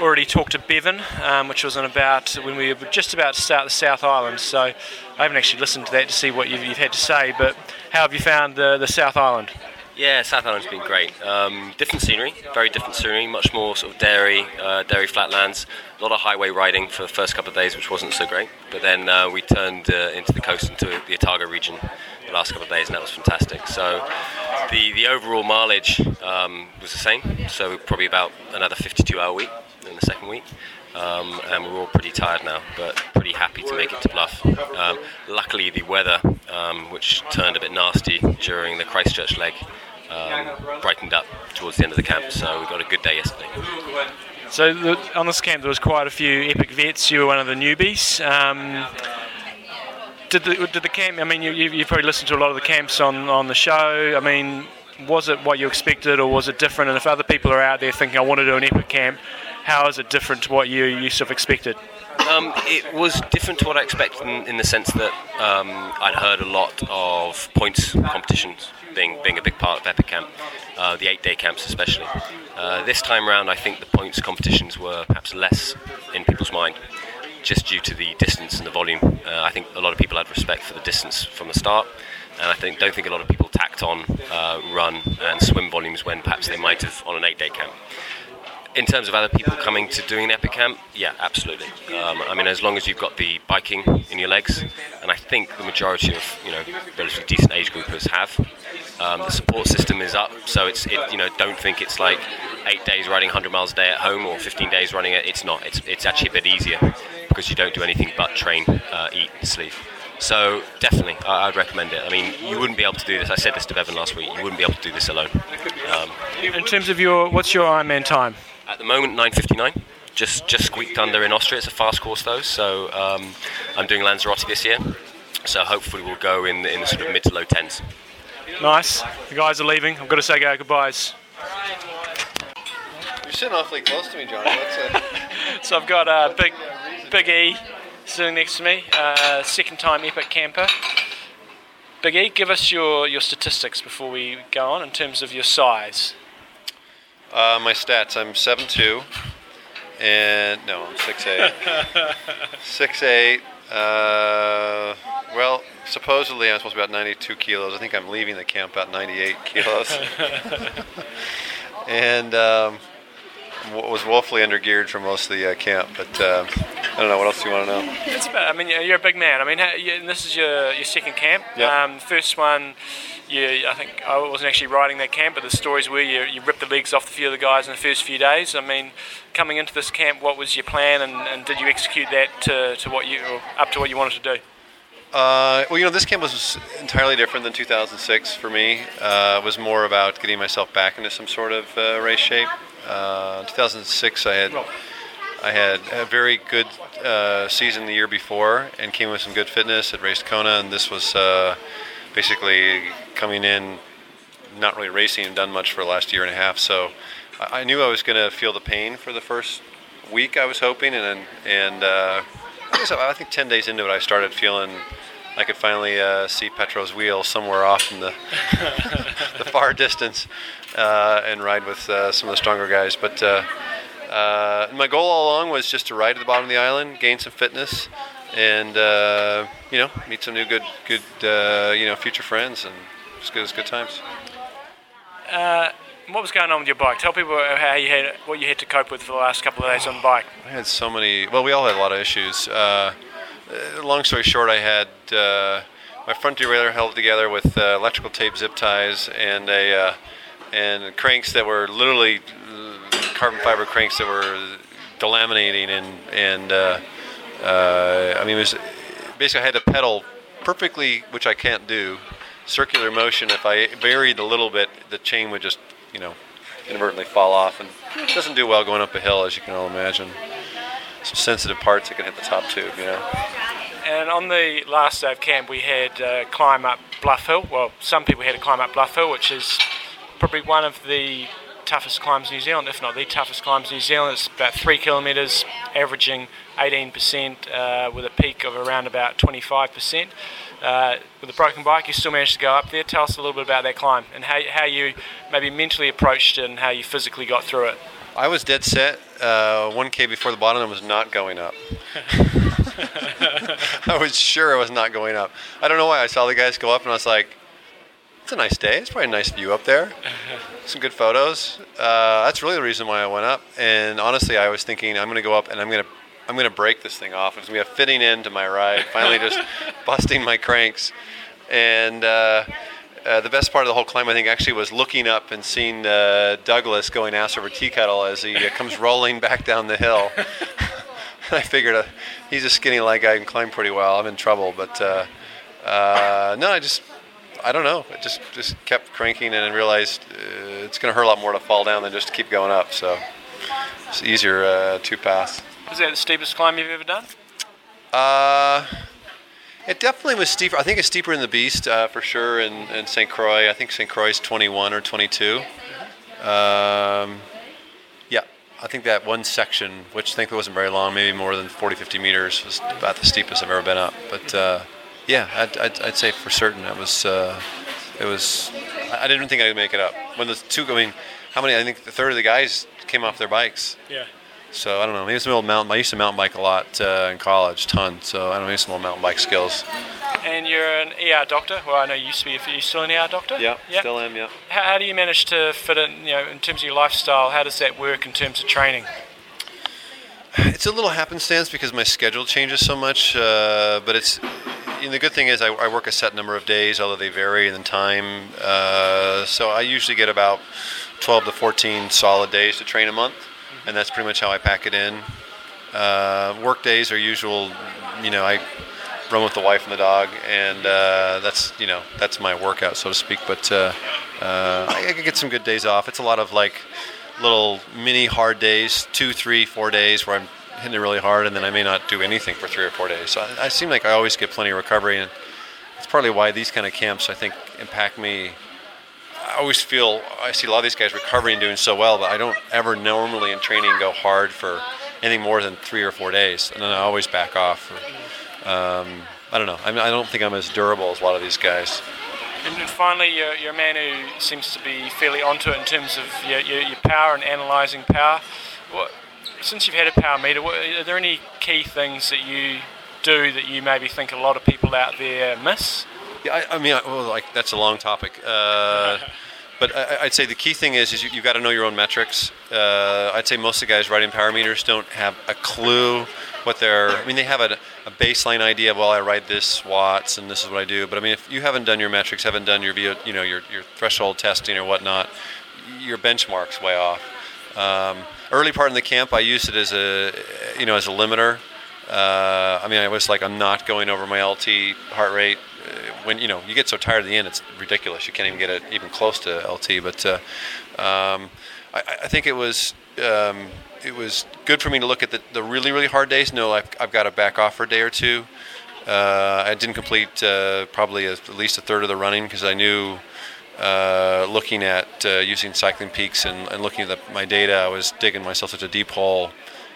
already talked to Bevan, um, which was on about when we were just about to start the South Island. So I haven't actually listened to that to see what you've, you've had to say. But how have you found the, the South Island? Yeah, South Island's been great. Um, different scenery, very different scenery, much more sort of dairy, uh, dairy flatlands. A lot of highway riding for the first couple of days, which wasn't so great. But then uh, we turned uh, into the coast, into the Otago region, the last couple of days, and that was fantastic. So the the overall mileage um, was the same. So probably about another 52 hour week in the second week. Um, and we're all pretty tired now, but pretty happy to make it to Bluff. Um, luckily, the weather, um, which turned a bit nasty during the Christchurch leg, um, brightened up towards the end of the camp, so we got a good day yesterday. So the, on this camp, there was quite a few epic vets. You were one of the newbies. Um, did the, did the camp? I mean, you, you, probably listened to a lot of the camps on, on the show. I mean, was it what you expected, or was it different? And if other people are out there thinking, "I want to do an epic camp," how is it different to what you, you sort of expected? Um, it was different to what I expected in, in the sense that um, I'd heard a lot of points competitions being being a big part of Epic Camp, uh, the eight day camps especially. Uh, this time round, I think the points competitions were perhaps less in people's mind, just due to the distance and the volume. Uh, I think a lot of people had respect for the distance from the start, and I think don't think a lot of people tacked on uh, run and swim volumes when perhaps they might have on an eight-day camp. In terms of other people coming to doing an epic camp, yeah, absolutely. Um, I mean, as long as you've got the biking in your legs, and I think the majority of you know relatively decent age groupers have. Um, the support system is up, so it's it, you know don't think it's like eight days riding 100 miles a day at home or 15 days running it. It's not. It's it's actually a bit easier because you don't do anything but train, uh, eat, sleep. So definitely, I, I'd recommend it. I mean, you wouldn't be able to do this. I said this to Bevan last week. You wouldn't be able to do this alone. Um, In terms of your, what's your Ironman time? At the moment, 9:59. Just just squeaked under in Austria. It's a fast course though, so um, I'm doing Lanzarote this year. So hopefully we'll go in in the sort of mid to low tens. Nice. The guys are leaving. I've got to say our goodbyes. You're sitting awfully close to me, Johnny. That's a, So I've got uh, Big Big E sitting next to me, uh, second time Epic camper. Big E, give us your, your statistics before we go on in terms of your size. Uh, my stats. I'm seven two, and no, I'm 6'8". 6'8". Uh, well, supposedly I'm supposed to be about 92 kilos. I think I'm leaving the camp about 98 kilos. and um, was woefully undergeared for most of the uh, camp. But uh, I don't know. What else do you want to know? It's about, I mean, you're a big man. I mean, and this is your, your second camp. Yeah. Um, first one, you, I think I wasn't actually riding that camp, but the stories were you, you ripped the legs off a few of the guys in the first few days. I mean, coming into this camp, what was your plan, and, and did you execute that to, to what you or up to what you wanted to do? Uh, well, you know, this camp was entirely different than 2006 for me. Uh, it was more about getting myself back into some sort of uh, race shape. Uh, 2006, I had I had a very good uh, season the year before and came with some good fitness. Had raced Kona, and this was uh, basically coming in, not really racing and done much for the last year and a half. So I, I knew I was going to feel the pain for the first week. I was hoping, and and uh, I, I think 10 days into it, I started feeling I could finally uh, see Petro's wheel somewhere off in the the far distance and ride with uh, some of the stronger guys. But uh, uh, my goal all along was just to ride at the bottom of the island, gain some fitness, and uh, you know meet some new good good uh, you know future friends and just good as good times. Uh, what was going on with your bike? Tell people how you had what you had to cope with for the last couple of days on the bike. I had so many. Well, we all had a lot of issues. Uh, uh, long story short, I had uh, my front derailleur held together with uh, electrical tape zip ties and a uh, and cranks that were literally uh, carbon fiber cranks that were delaminating and and uh, uh, I mean it was basically I had to pedal perfectly, which I can't do, circular motion. If I varied a little bit, the chain would just you know inadvertently fall off and it doesn't do well going up a hill as you can all imagine. Some sensitive parts that can hit the top tube, you know. And on the last day of camp, we had uh, climb up Bluff Hill. Well, some people had to climb up Bluff Hill, which is probably one of the toughest climbs in New Zealand, if not the toughest climbs in New Zealand. It's about three kilometres, averaging 18%, uh, with a peak of around about 25%. Uh, with a broken bike, you still managed to go up there. Tell us a little bit about that climb and how, how you maybe mentally approached it and how you physically got through it. I was dead set. Uh, 1K before the bottom, I was not going up. I was sure I was not going up. I don't know why. I saw the guys go up, and I was like, "It's a nice day. It's probably a nice view up there. Some good photos." Uh, that's really the reason why I went up. And honestly, I was thinking I'm going to go up, and I'm going to I'm going to break this thing off. It's going to be a fitting end to my ride. Finally, just busting my cranks. And uh, uh, the best part of the whole climb, I think, actually was looking up and seeing uh, Douglas going ass over tea kettle as he uh, comes rolling back down the hill. I figured uh, he's a skinny light guy and climb pretty well. I'm in trouble, but uh, uh, no, I just I don't know. I just just kept cranking and realized uh, it's going to hurt a lot more to fall down than just to keep going up. So it's easier uh, to pass. Was that the steepest climb you've ever done? Uh, it definitely was steeper. I think it's steeper in the Beast uh, for sure, in, in St. Croix. I think St. Croix is 21 or 22. Um, yeah, I think that one section, which I think wasn't very long, maybe more than 40, 50 meters, was about the steepest I've ever been up. But uh, yeah, I'd, I'd, I'd say for certain it was. Uh, it was. I I didn't think I could make it up. When the two, I mean, how many? I think the third of the guys came off their bikes. Yeah. So I don't know. Maybe some old mountain. I used to mountain bike a lot uh, in college, ton. So I don't know. Maybe some old mountain bike skills. And you're an ER doctor. Well, I know you used to be. Are you still an ER doctor? Yeah, Yep. still am. Yeah. How, how do you manage to fit in, you know, in terms of your lifestyle? How does that work in terms of training? It's a little happenstance because my schedule changes so much. Uh, but it's know, the good thing is I, I work a set number of days, although they vary in time. Uh, so I usually get about 12 to 14 solid days to train a month, and that's pretty much how I pack it in. Uh, work days are usual. You know, I run with the wife and the dog, and uh, that's you know that's my workout, so to speak. But uh, uh, I, I get some good days off. It's a lot of like little mini hard days, two, three, four days where I'm hitting it really hard, and then I may not do anything for three or four days. So I, I seem like I always get plenty of recovery, and it's partly why these kind of camps I think impact me. I always feel I see a lot of these guys recovering and doing so well, but I don't ever normally in training go hard for anything more than three or four days, and then I always back off. Um, I don't know. I, mean, I don't think I'm as durable as a lot of these guys. And finally, you're, you're a man who seems to be fairly onto it in terms of your, your, your power and analysing power. What, since you've had a power meter, are there any key things that you do that you maybe think a lot of people out there miss? Yeah, I, I mean, I- well, like that's a long topic. Uh, but I, I'd say the key thing is, is you, you've got to know your own metrics. Uh, I'd say most of the guys riding power meters don't have a clue what they're. I mean, they have a, a baseline idea of well, I ride this watts and this is what I do. But I mean, if you haven't done your metrics, haven't done your you know your your threshold testing or whatnot, your benchmark's way off. Um, early part in the camp, I used it as a you know as a limiter. Uh, I mean, I was like, I'm not going over my LT heart rate. Uh, when you know you get so tired at the end, it's ridiculous. You can't even get it even close to LT. But uh, um, I, I think it was um, it was good for me to look at the, the really really hard days. No, I've, I've got to back off for a day or two. Uh, I didn't complete uh, probably a, at least a third of the running because I knew uh, looking at uh, using cycling peaks and, and looking at the, my data, I was digging myself such a deep hole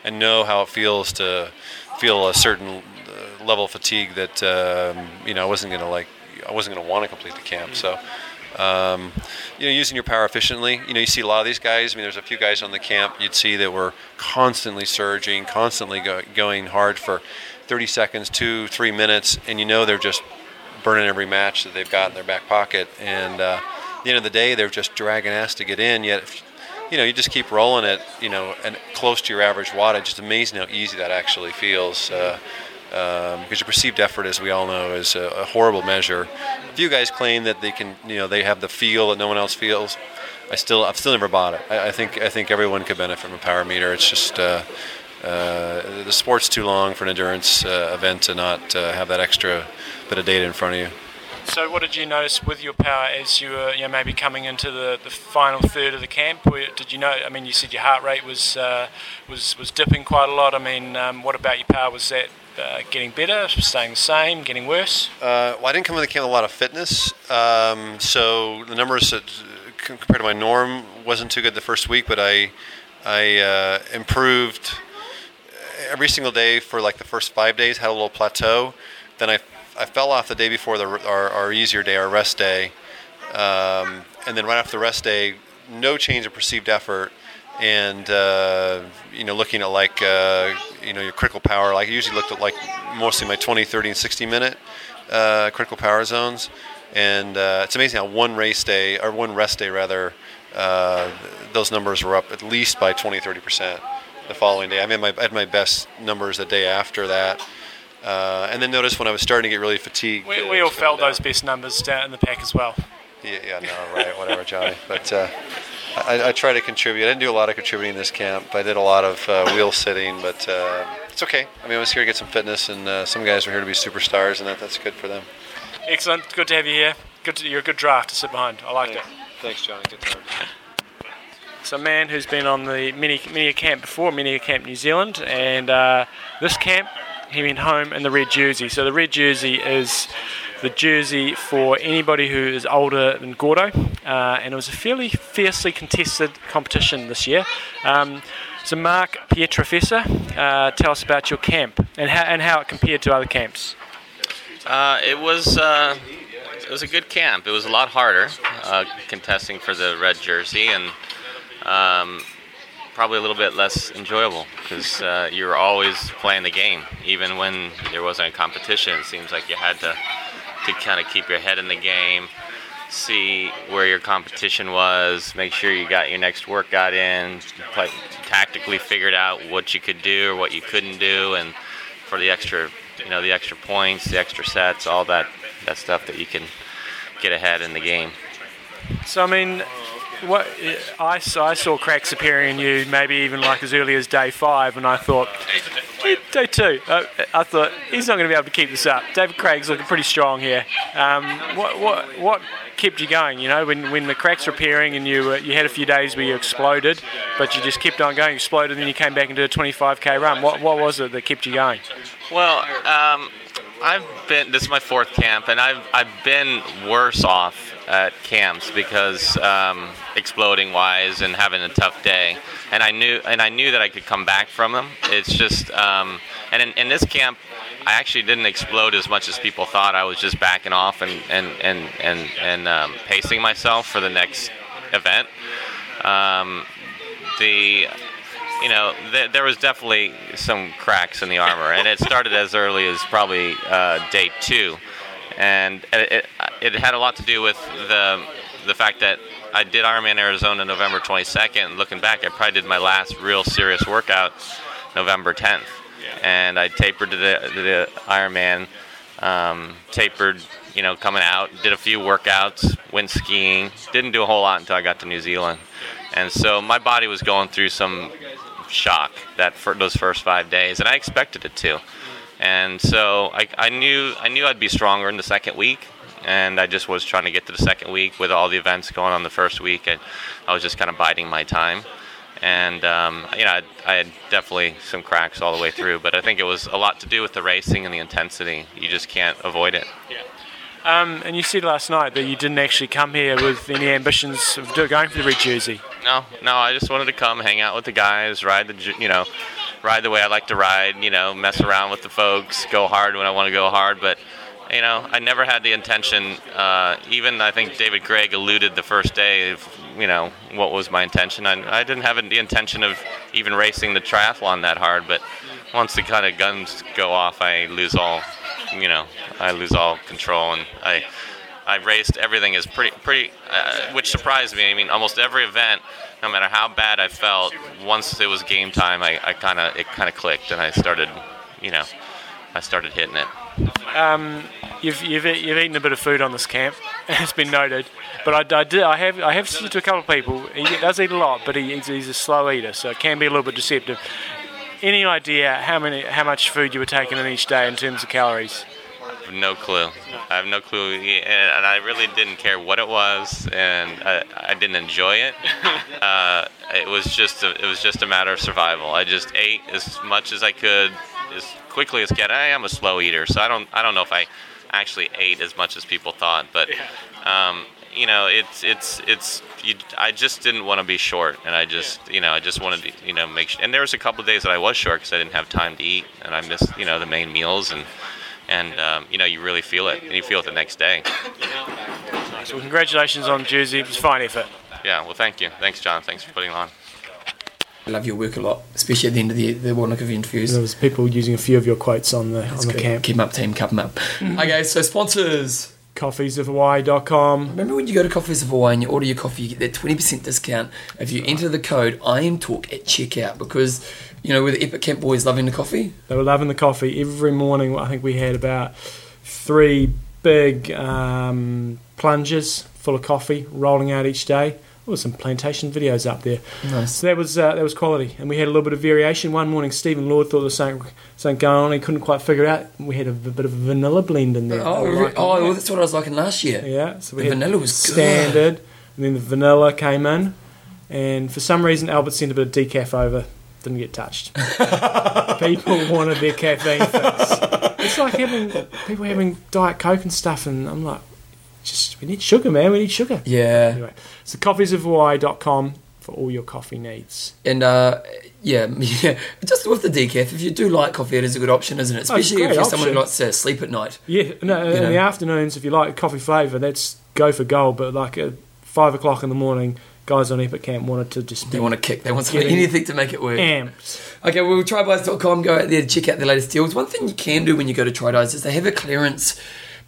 and know how it feels to feel a certain uh, level of fatigue that um, you know I wasn't gonna like I wasn't gonna want to complete the camp. So. Um, you know, using your power efficiently. You know, you see a lot of these guys. I mean, there's a few guys on the camp you'd see that were constantly surging, constantly go, going hard for 30 seconds, two, three minutes, and you know they're just burning every match that they've got in their back pocket. And uh, the end of the day, they're just dragging ass to get in. Yet, if, you know, you just keep rolling it, you know, and close to your average wattage. It's amazing how easy that actually feels. Uh, um, because your perceived effort, as we all know, is a, a horrible measure. A few guys claim that they can, you know, they have the feel that no one else feels. I still, I've still never bought it. I, I think, I think everyone could benefit from a power meter. It's just uh, uh, the sport's too long for an endurance uh, event to not uh, have that extra bit of data in front of you. So, what did you notice with your power as you were, you know, maybe coming into the, the final third of the camp? Did you know? I mean, you said your heart rate was uh, was was dipping quite a lot. I mean, um, what about your power? Was that uh, getting better, staying the same, getting worse? Uh, well, I didn't come into the camp with a lot of fitness, um, so the numbers that, compared to my norm wasn't too good the first week. But I, I uh, improved every single day for like the first five days. Had a little plateau. Then I, I fell off the day before the, our, our easier day, our rest day, um, and then right after the rest day, no change of perceived effort. And uh, you know, looking at like uh, you know your critical power, like I usually looked at like mostly my 20, 30, and 60 minute uh, critical power zones. And uh, it's amazing how one race day or one rest day rather, uh, those numbers were up at least by 20, 30 percent the following day. I mean, my, I had my best numbers the day after that. Uh, and then notice when I was starting to get really fatigued. We, uh, we all felt going those best numbers down in the pack as well. yeah, yeah, no, right, whatever, Johnny. But uh, I, I try to contribute. I didn't do a lot of contributing in this camp. I did a lot of uh, wheel sitting, but uh, it's okay. I mean, I was here to get some fitness, and uh, some guys are here to be superstars, and that, that's good for them. Excellent. Good to have you here. Good. To, you're a good draft to sit behind. I liked it. Thanks, Johnny. Good time. It's a man who's been on the mini mini camp before, mini camp New Zealand, and uh, this camp he went home in the red jersey. So the red jersey is the jersey for anybody who is older than Gordo, uh, and it was a fairly fiercely contested competition this year. Um, so Mark Pietrafessa, uh, tell us about your camp and how and how it compared to other camps. Uh, it was uh, it was a good camp. It was a lot harder uh, contesting for the red jersey, and um, probably a little bit less enjoyable because uh, you were always playing the game, even when there wasn't a competition. It seems like you had to to kind of keep your head in the game, see where your competition was, make sure you got your next workout in, play, tactically figured out what you could do or what you couldn't do, and for the extra, you know, the extra points, the extra sets, all that that stuff that you can get ahead in the game. So I mean, what I I saw cracks appearing in you, maybe even like as early as day five, and I thought, day two, uh, I thought he's not going to be able to keep this up. David Craig's looking pretty strong here. Um, what what what kept you going? You know, when when the cracks were appearing and you you had a few days where you exploded, but you just kept on going, exploded, and then you came back and did a 25k run. What what was it that kept you going? Well, um, I've been. This is my fourth camp, and I've I've been worse off at camps because um, exploding wise and having a tough day, and I knew and I knew that I could come back from them. It's just, um, and in, in this camp, I actually didn't explode as much as people thought. I was just backing off and and and and, and um, pacing myself for the next event. Um, the you know, th- there was definitely some cracks in the armor, and it started as early as probably uh, day two, and it, it, it had a lot to do with the the fact that I did Ironman Arizona November 22nd. Looking back, I probably did my last real serious workout November 10th, and I tapered to the, to the Ironman, um, tapered, you know, coming out, did a few workouts, went skiing, didn't do a whole lot until I got to New Zealand, and so my body was going through some shock that for those first five days, and I expected it to. And so I, I knew I knew I'd be stronger in the second week, and I just was trying to get to the second week with all the events going on the first week. And I was just kind of biding my time, and um, you know I, I had definitely some cracks all the way through, but I think it was a lot to do with the racing and the intensity. You just can't avoid it. Um, and you said last night that you didn't actually come here with any ambitions of going for the red jersey. No, no, I just wanted to come, hang out with the guys, ride the, you know, ride the way I like to ride, you know, mess around with the folks, go hard when I want to go hard. But, you know, I never had the intention. Uh, even I think David Gregg alluded the first day of, you know, what was my intention. I, I didn't have the intention of even racing the triathlon that hard. But once the kind of guns go off, I lose all, you know, I lose all control, and I. I raced everything is pretty pretty, uh, which surprised me. I mean, almost every event, no matter how bad I felt, once it was game time, I, I kind of it kind of clicked, and I started, you know, I started hitting it. Um, you've, you've, you've eaten a bit of food on this camp, it's been noted. But I, I, did, I have I have said to a couple of people, he does eat a lot, but he, he's, he's a slow eater, so it can be a little bit deceptive. Any idea how many how much food you were taking in each day in terms of calories? I have no clue. I have no clue, and, I really didn't care what it was, and I, I didn't enjoy it. Uh, it was just a, it was just a matter of survival. I just ate as much as I could, as quickly as get. I am a slow eater, so I don't I don't know if I actually ate as much as people thought, but um, you know, it's it's it's. You, I just didn't want to be short, and I just you know I just wanted to you know make. Sure, and there was a couple of days that I was short because I didn't have time to eat, and I missed you know the main meals and and um, you know you really feel it, and you feel it the next day. So congratulations on Jersey, it was a fine effort. Yeah, well, thank you, thanks, John, thanks for putting on. I love your work a lot, especially at the end of the the Wanaka interviews. There was people using a few of your quotes on the on the good. camp. Keep 'em up, team. Keep 'em up. Okay, so sponsors. Coffeesofhawaii.com. Remember when you go to Coffees of Hawaii and you order your coffee, you get that 20% discount if you enter the code IMTalk at checkout because, you know, with the Epic Camp boys loving the coffee. They were loving the coffee every morning. I think we had about three big um, plungers full of coffee rolling out each day. There was some plantation videos up there. Nice. So that was uh, that was quality, and we had a little bit of variation. One morning, Stephen Lord thought there was something, something going on. He couldn't quite figure it out. We had a, bit of a vanilla blend in there. Oh, like oh, well, that's what I was liking last year. Yeah, so we the vanilla was standard, and then the vanilla came in, and for some reason Albert sent a bit of decaf over. Didn't get touched. people wanted their caffeine fix. It's like having people having diet coke and stuff, and I'm like, just we need sugar, man. We need sugar. Yeah. Anyway, so coffeesofhawaii.com for all your coffee needs. And uh, yeah, yeah, just with the decaf, if you do like coffee, it is a good option, isn't it? Oh, Especially if you're someone who option. likes to sleep at night. Yeah, no, in know. the afternoons, if you like coffee flavour, that's go for gold. But like at five o'clock in the morning, guys on Epic Camp wanted to just They want to kick. They want something, anything to make it work. amped. Okay, well, trybuys.com, go out there to check out the latest deals. One thing you can do when you go to Trybuys is they have a clearance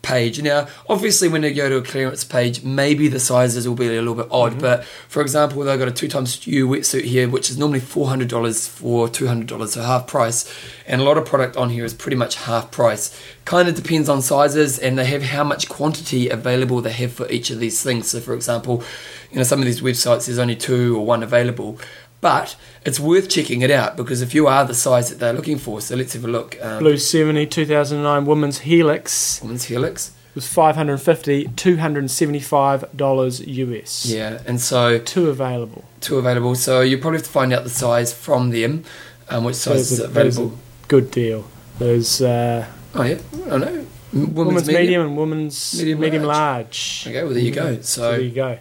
page. Now, obviously, when they go to a clearance page, maybe the sizes will be a little bit odd. Mm-hmm. But for example, they've got a 2XU wetsuit here, which is normally $400 for $200, so half price. And a lot of product on here is pretty much half price. Kind of depends on sizes, and they have how much quantity available they have for each of these things. So, for example, you know, some of these websites, there's only two or one available. But it's worth checking it out because if you are the size that they're looking for, so let's have a look. Um, Blue 70 2009 Women's Helix. Women's Helix. was 550 $275 US. Yeah, and so two available. Two available. So you probably have to find out the size from them, um, which size is is a, that is a available. good deal. There's uh, Oh yeah, I know. M- women's, medium, and women's medium, Medium large. Okay, well there you go. So, there you go.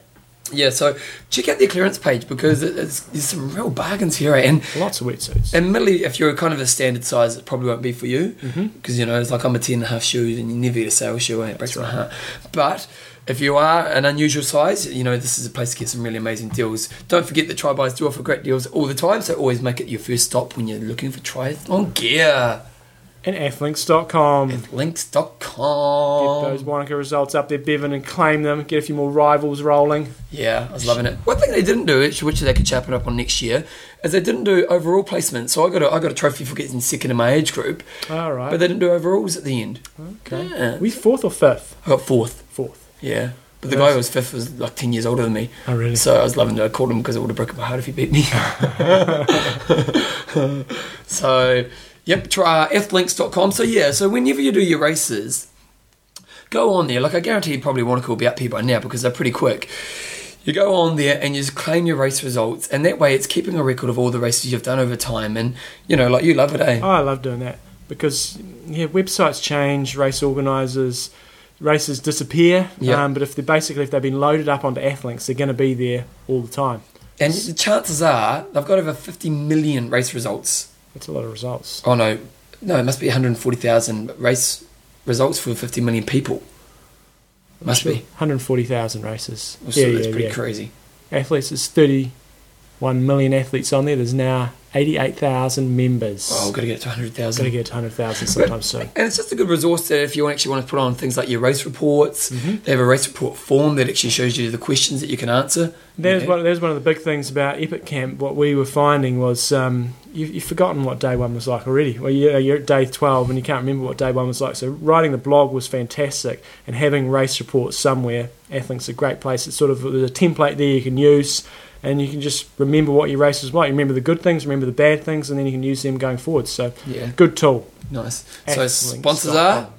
Yeah, so check out their clearance page because there's some real bargains here, and lots of wetsuits. Admittedly, if you're kind of a standard size, it probably won't be for you Mhm. because you know it's like I'm a ten and a half shoe, and you never get a sale shoe, and it breaks my heart. But if you are an unusual size, you know this is a place to get some really amazing deals. Don't forget that Trybuys do offer great deals all the time, so always make it your first stop when you're looking for triathlon gear. And athlinks.com. Athlinks.com. Get those Wanaka results up there, Bevan, and claim them. Get a few more rivals rolling. Yeah, I was loving it. One thing they didn't do, which which they could chap it up on next year, is they didn't do overall placement. So I got a, I got a trophy for getting second in my age group, All right. but they didn't do overalls at the end. Okay. Yeah. We fourth or fifth? I got fourth. Fourth. Yeah. But the guy who was fifth was like 10 years older than me. Oh, really? So I was loving it. I called him because it would have broken my heart if he beat me. so, yep, try uh, flinks.com. So, yeah, so whenever you do your races, go on there. Like, I guarantee you probably Wanaka will be up here by now because they're pretty quick. You go on there and you just claim your race results, and that way it's keeping a record of all the races you've done over time. And, you know, like you love it, eh? Oh, I love doing that because yeah, websites change, race organisers, races disappear. Yeah. Um, but if they're basically if they've been loaded up onto Athlinks, they're going to be there all the time. And the chances are they've got over 50 million race results. That's a lot of results. Oh no, no, it must be 140,000 race results for 50 million people. Must be 140,000 races. Well, so yeah, that's yeah, pretty yeah. crazy. Athletes is 30 1 million athletes on there. There's now 88,000 members. Oh, we've got to get to 100,000. Got to get to 100,000 sometime soon. And it's just a good resource that if you actually want to put on things like your race reports, mm-hmm. they have a race report form that actually shows you the questions that you can answer. There's, yeah. one, there's one of the big things about Epic Camp. What we were finding was um, you, have forgotten what day one was like already. Well, you're, you're at day 12 and you can't remember what day one was like. So writing the blog was fantastic and having race reports somewhere, Athlink's a great place. It's sort of there's a template there you can use and you can just remember what your race was like. You remember the good things, remember the bad things, and then you can use them going forward. So Yeah. good tool. Nice. So sponsors are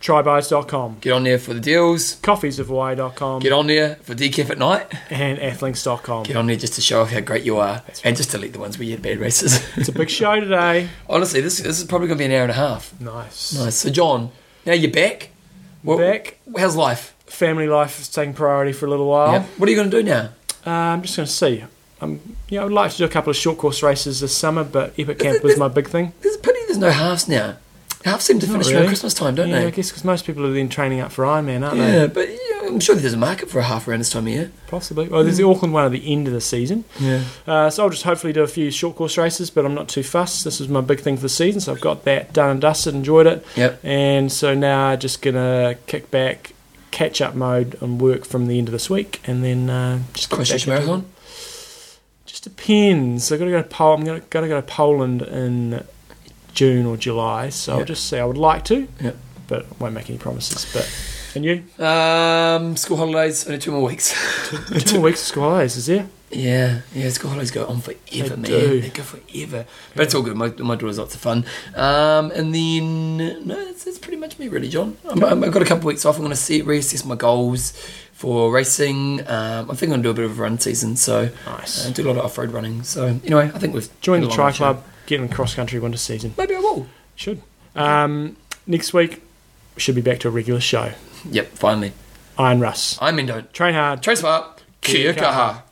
Trybuys.com, get on there for the deals, coffeesofhawaii.com, get on there for decaf at night, and athlinks.com. get on there just to show off how great you are, and just delete the ones where you had bad races. It's a big show today. Honestly, this this is probably going to be an hour and a half. Nice. Nice. So John, now you're back. What, Back. How's life? Family life is taking priority for a little while. Yep. What are you going to do now? Uh, I'm just going to see. Um, yeah, I would like to do a couple of short course races this summer, but Epic Camp was my big thing. There's a pity there's no halves now. Halves seem to Not finish really. around Christmas time, don't yeah, they? I guess because most people are then training up for Ironman, aren't Yeah, they? Yeah, but yeah, I'm sure there's a market for a half around this time of year. Possibly. Well, there's the Auckland one at the end of the season. Yeah. Uh, so I'll just hopefully do a few short course races, but I'm not too fussed. This is my big thing for the season, so I've got that done and dusted, enjoyed it. Yep. And so now I'm just going to kick back, catch up mode and work from the end of this week, and then uh, just Christchurch Marathon? Just depends. I've got to go to Pol- I'm going to, got to go to Poland in June or July, so I'll just say I would like to, Yep. but I won't make any promises. But and you? Um, school holidays, only two more weeks. Two more weeks of school holidays, is there? Yeah, yeah, school holidays go on forever, They man. do. They go forever. But it's all good. My, my daughter's lots of fun. Um, and then, no, that's, that's pretty much me, really, John. I'm, I'm, I've got a couple of weeks off. I'm going to reassess my goals for racing. Um, I think I'm going to do a bit of a run season. So, Nice. uh, do a lot of off road running. So, anyway, I think we've Join the Tri. Club, get in the cross country winter season. Maybe I will. Should. Um, next week, should be back to a regular show. Yep, finally. Iron Russ. I'm in, don't. Train hard. Train smart. Kia kaha.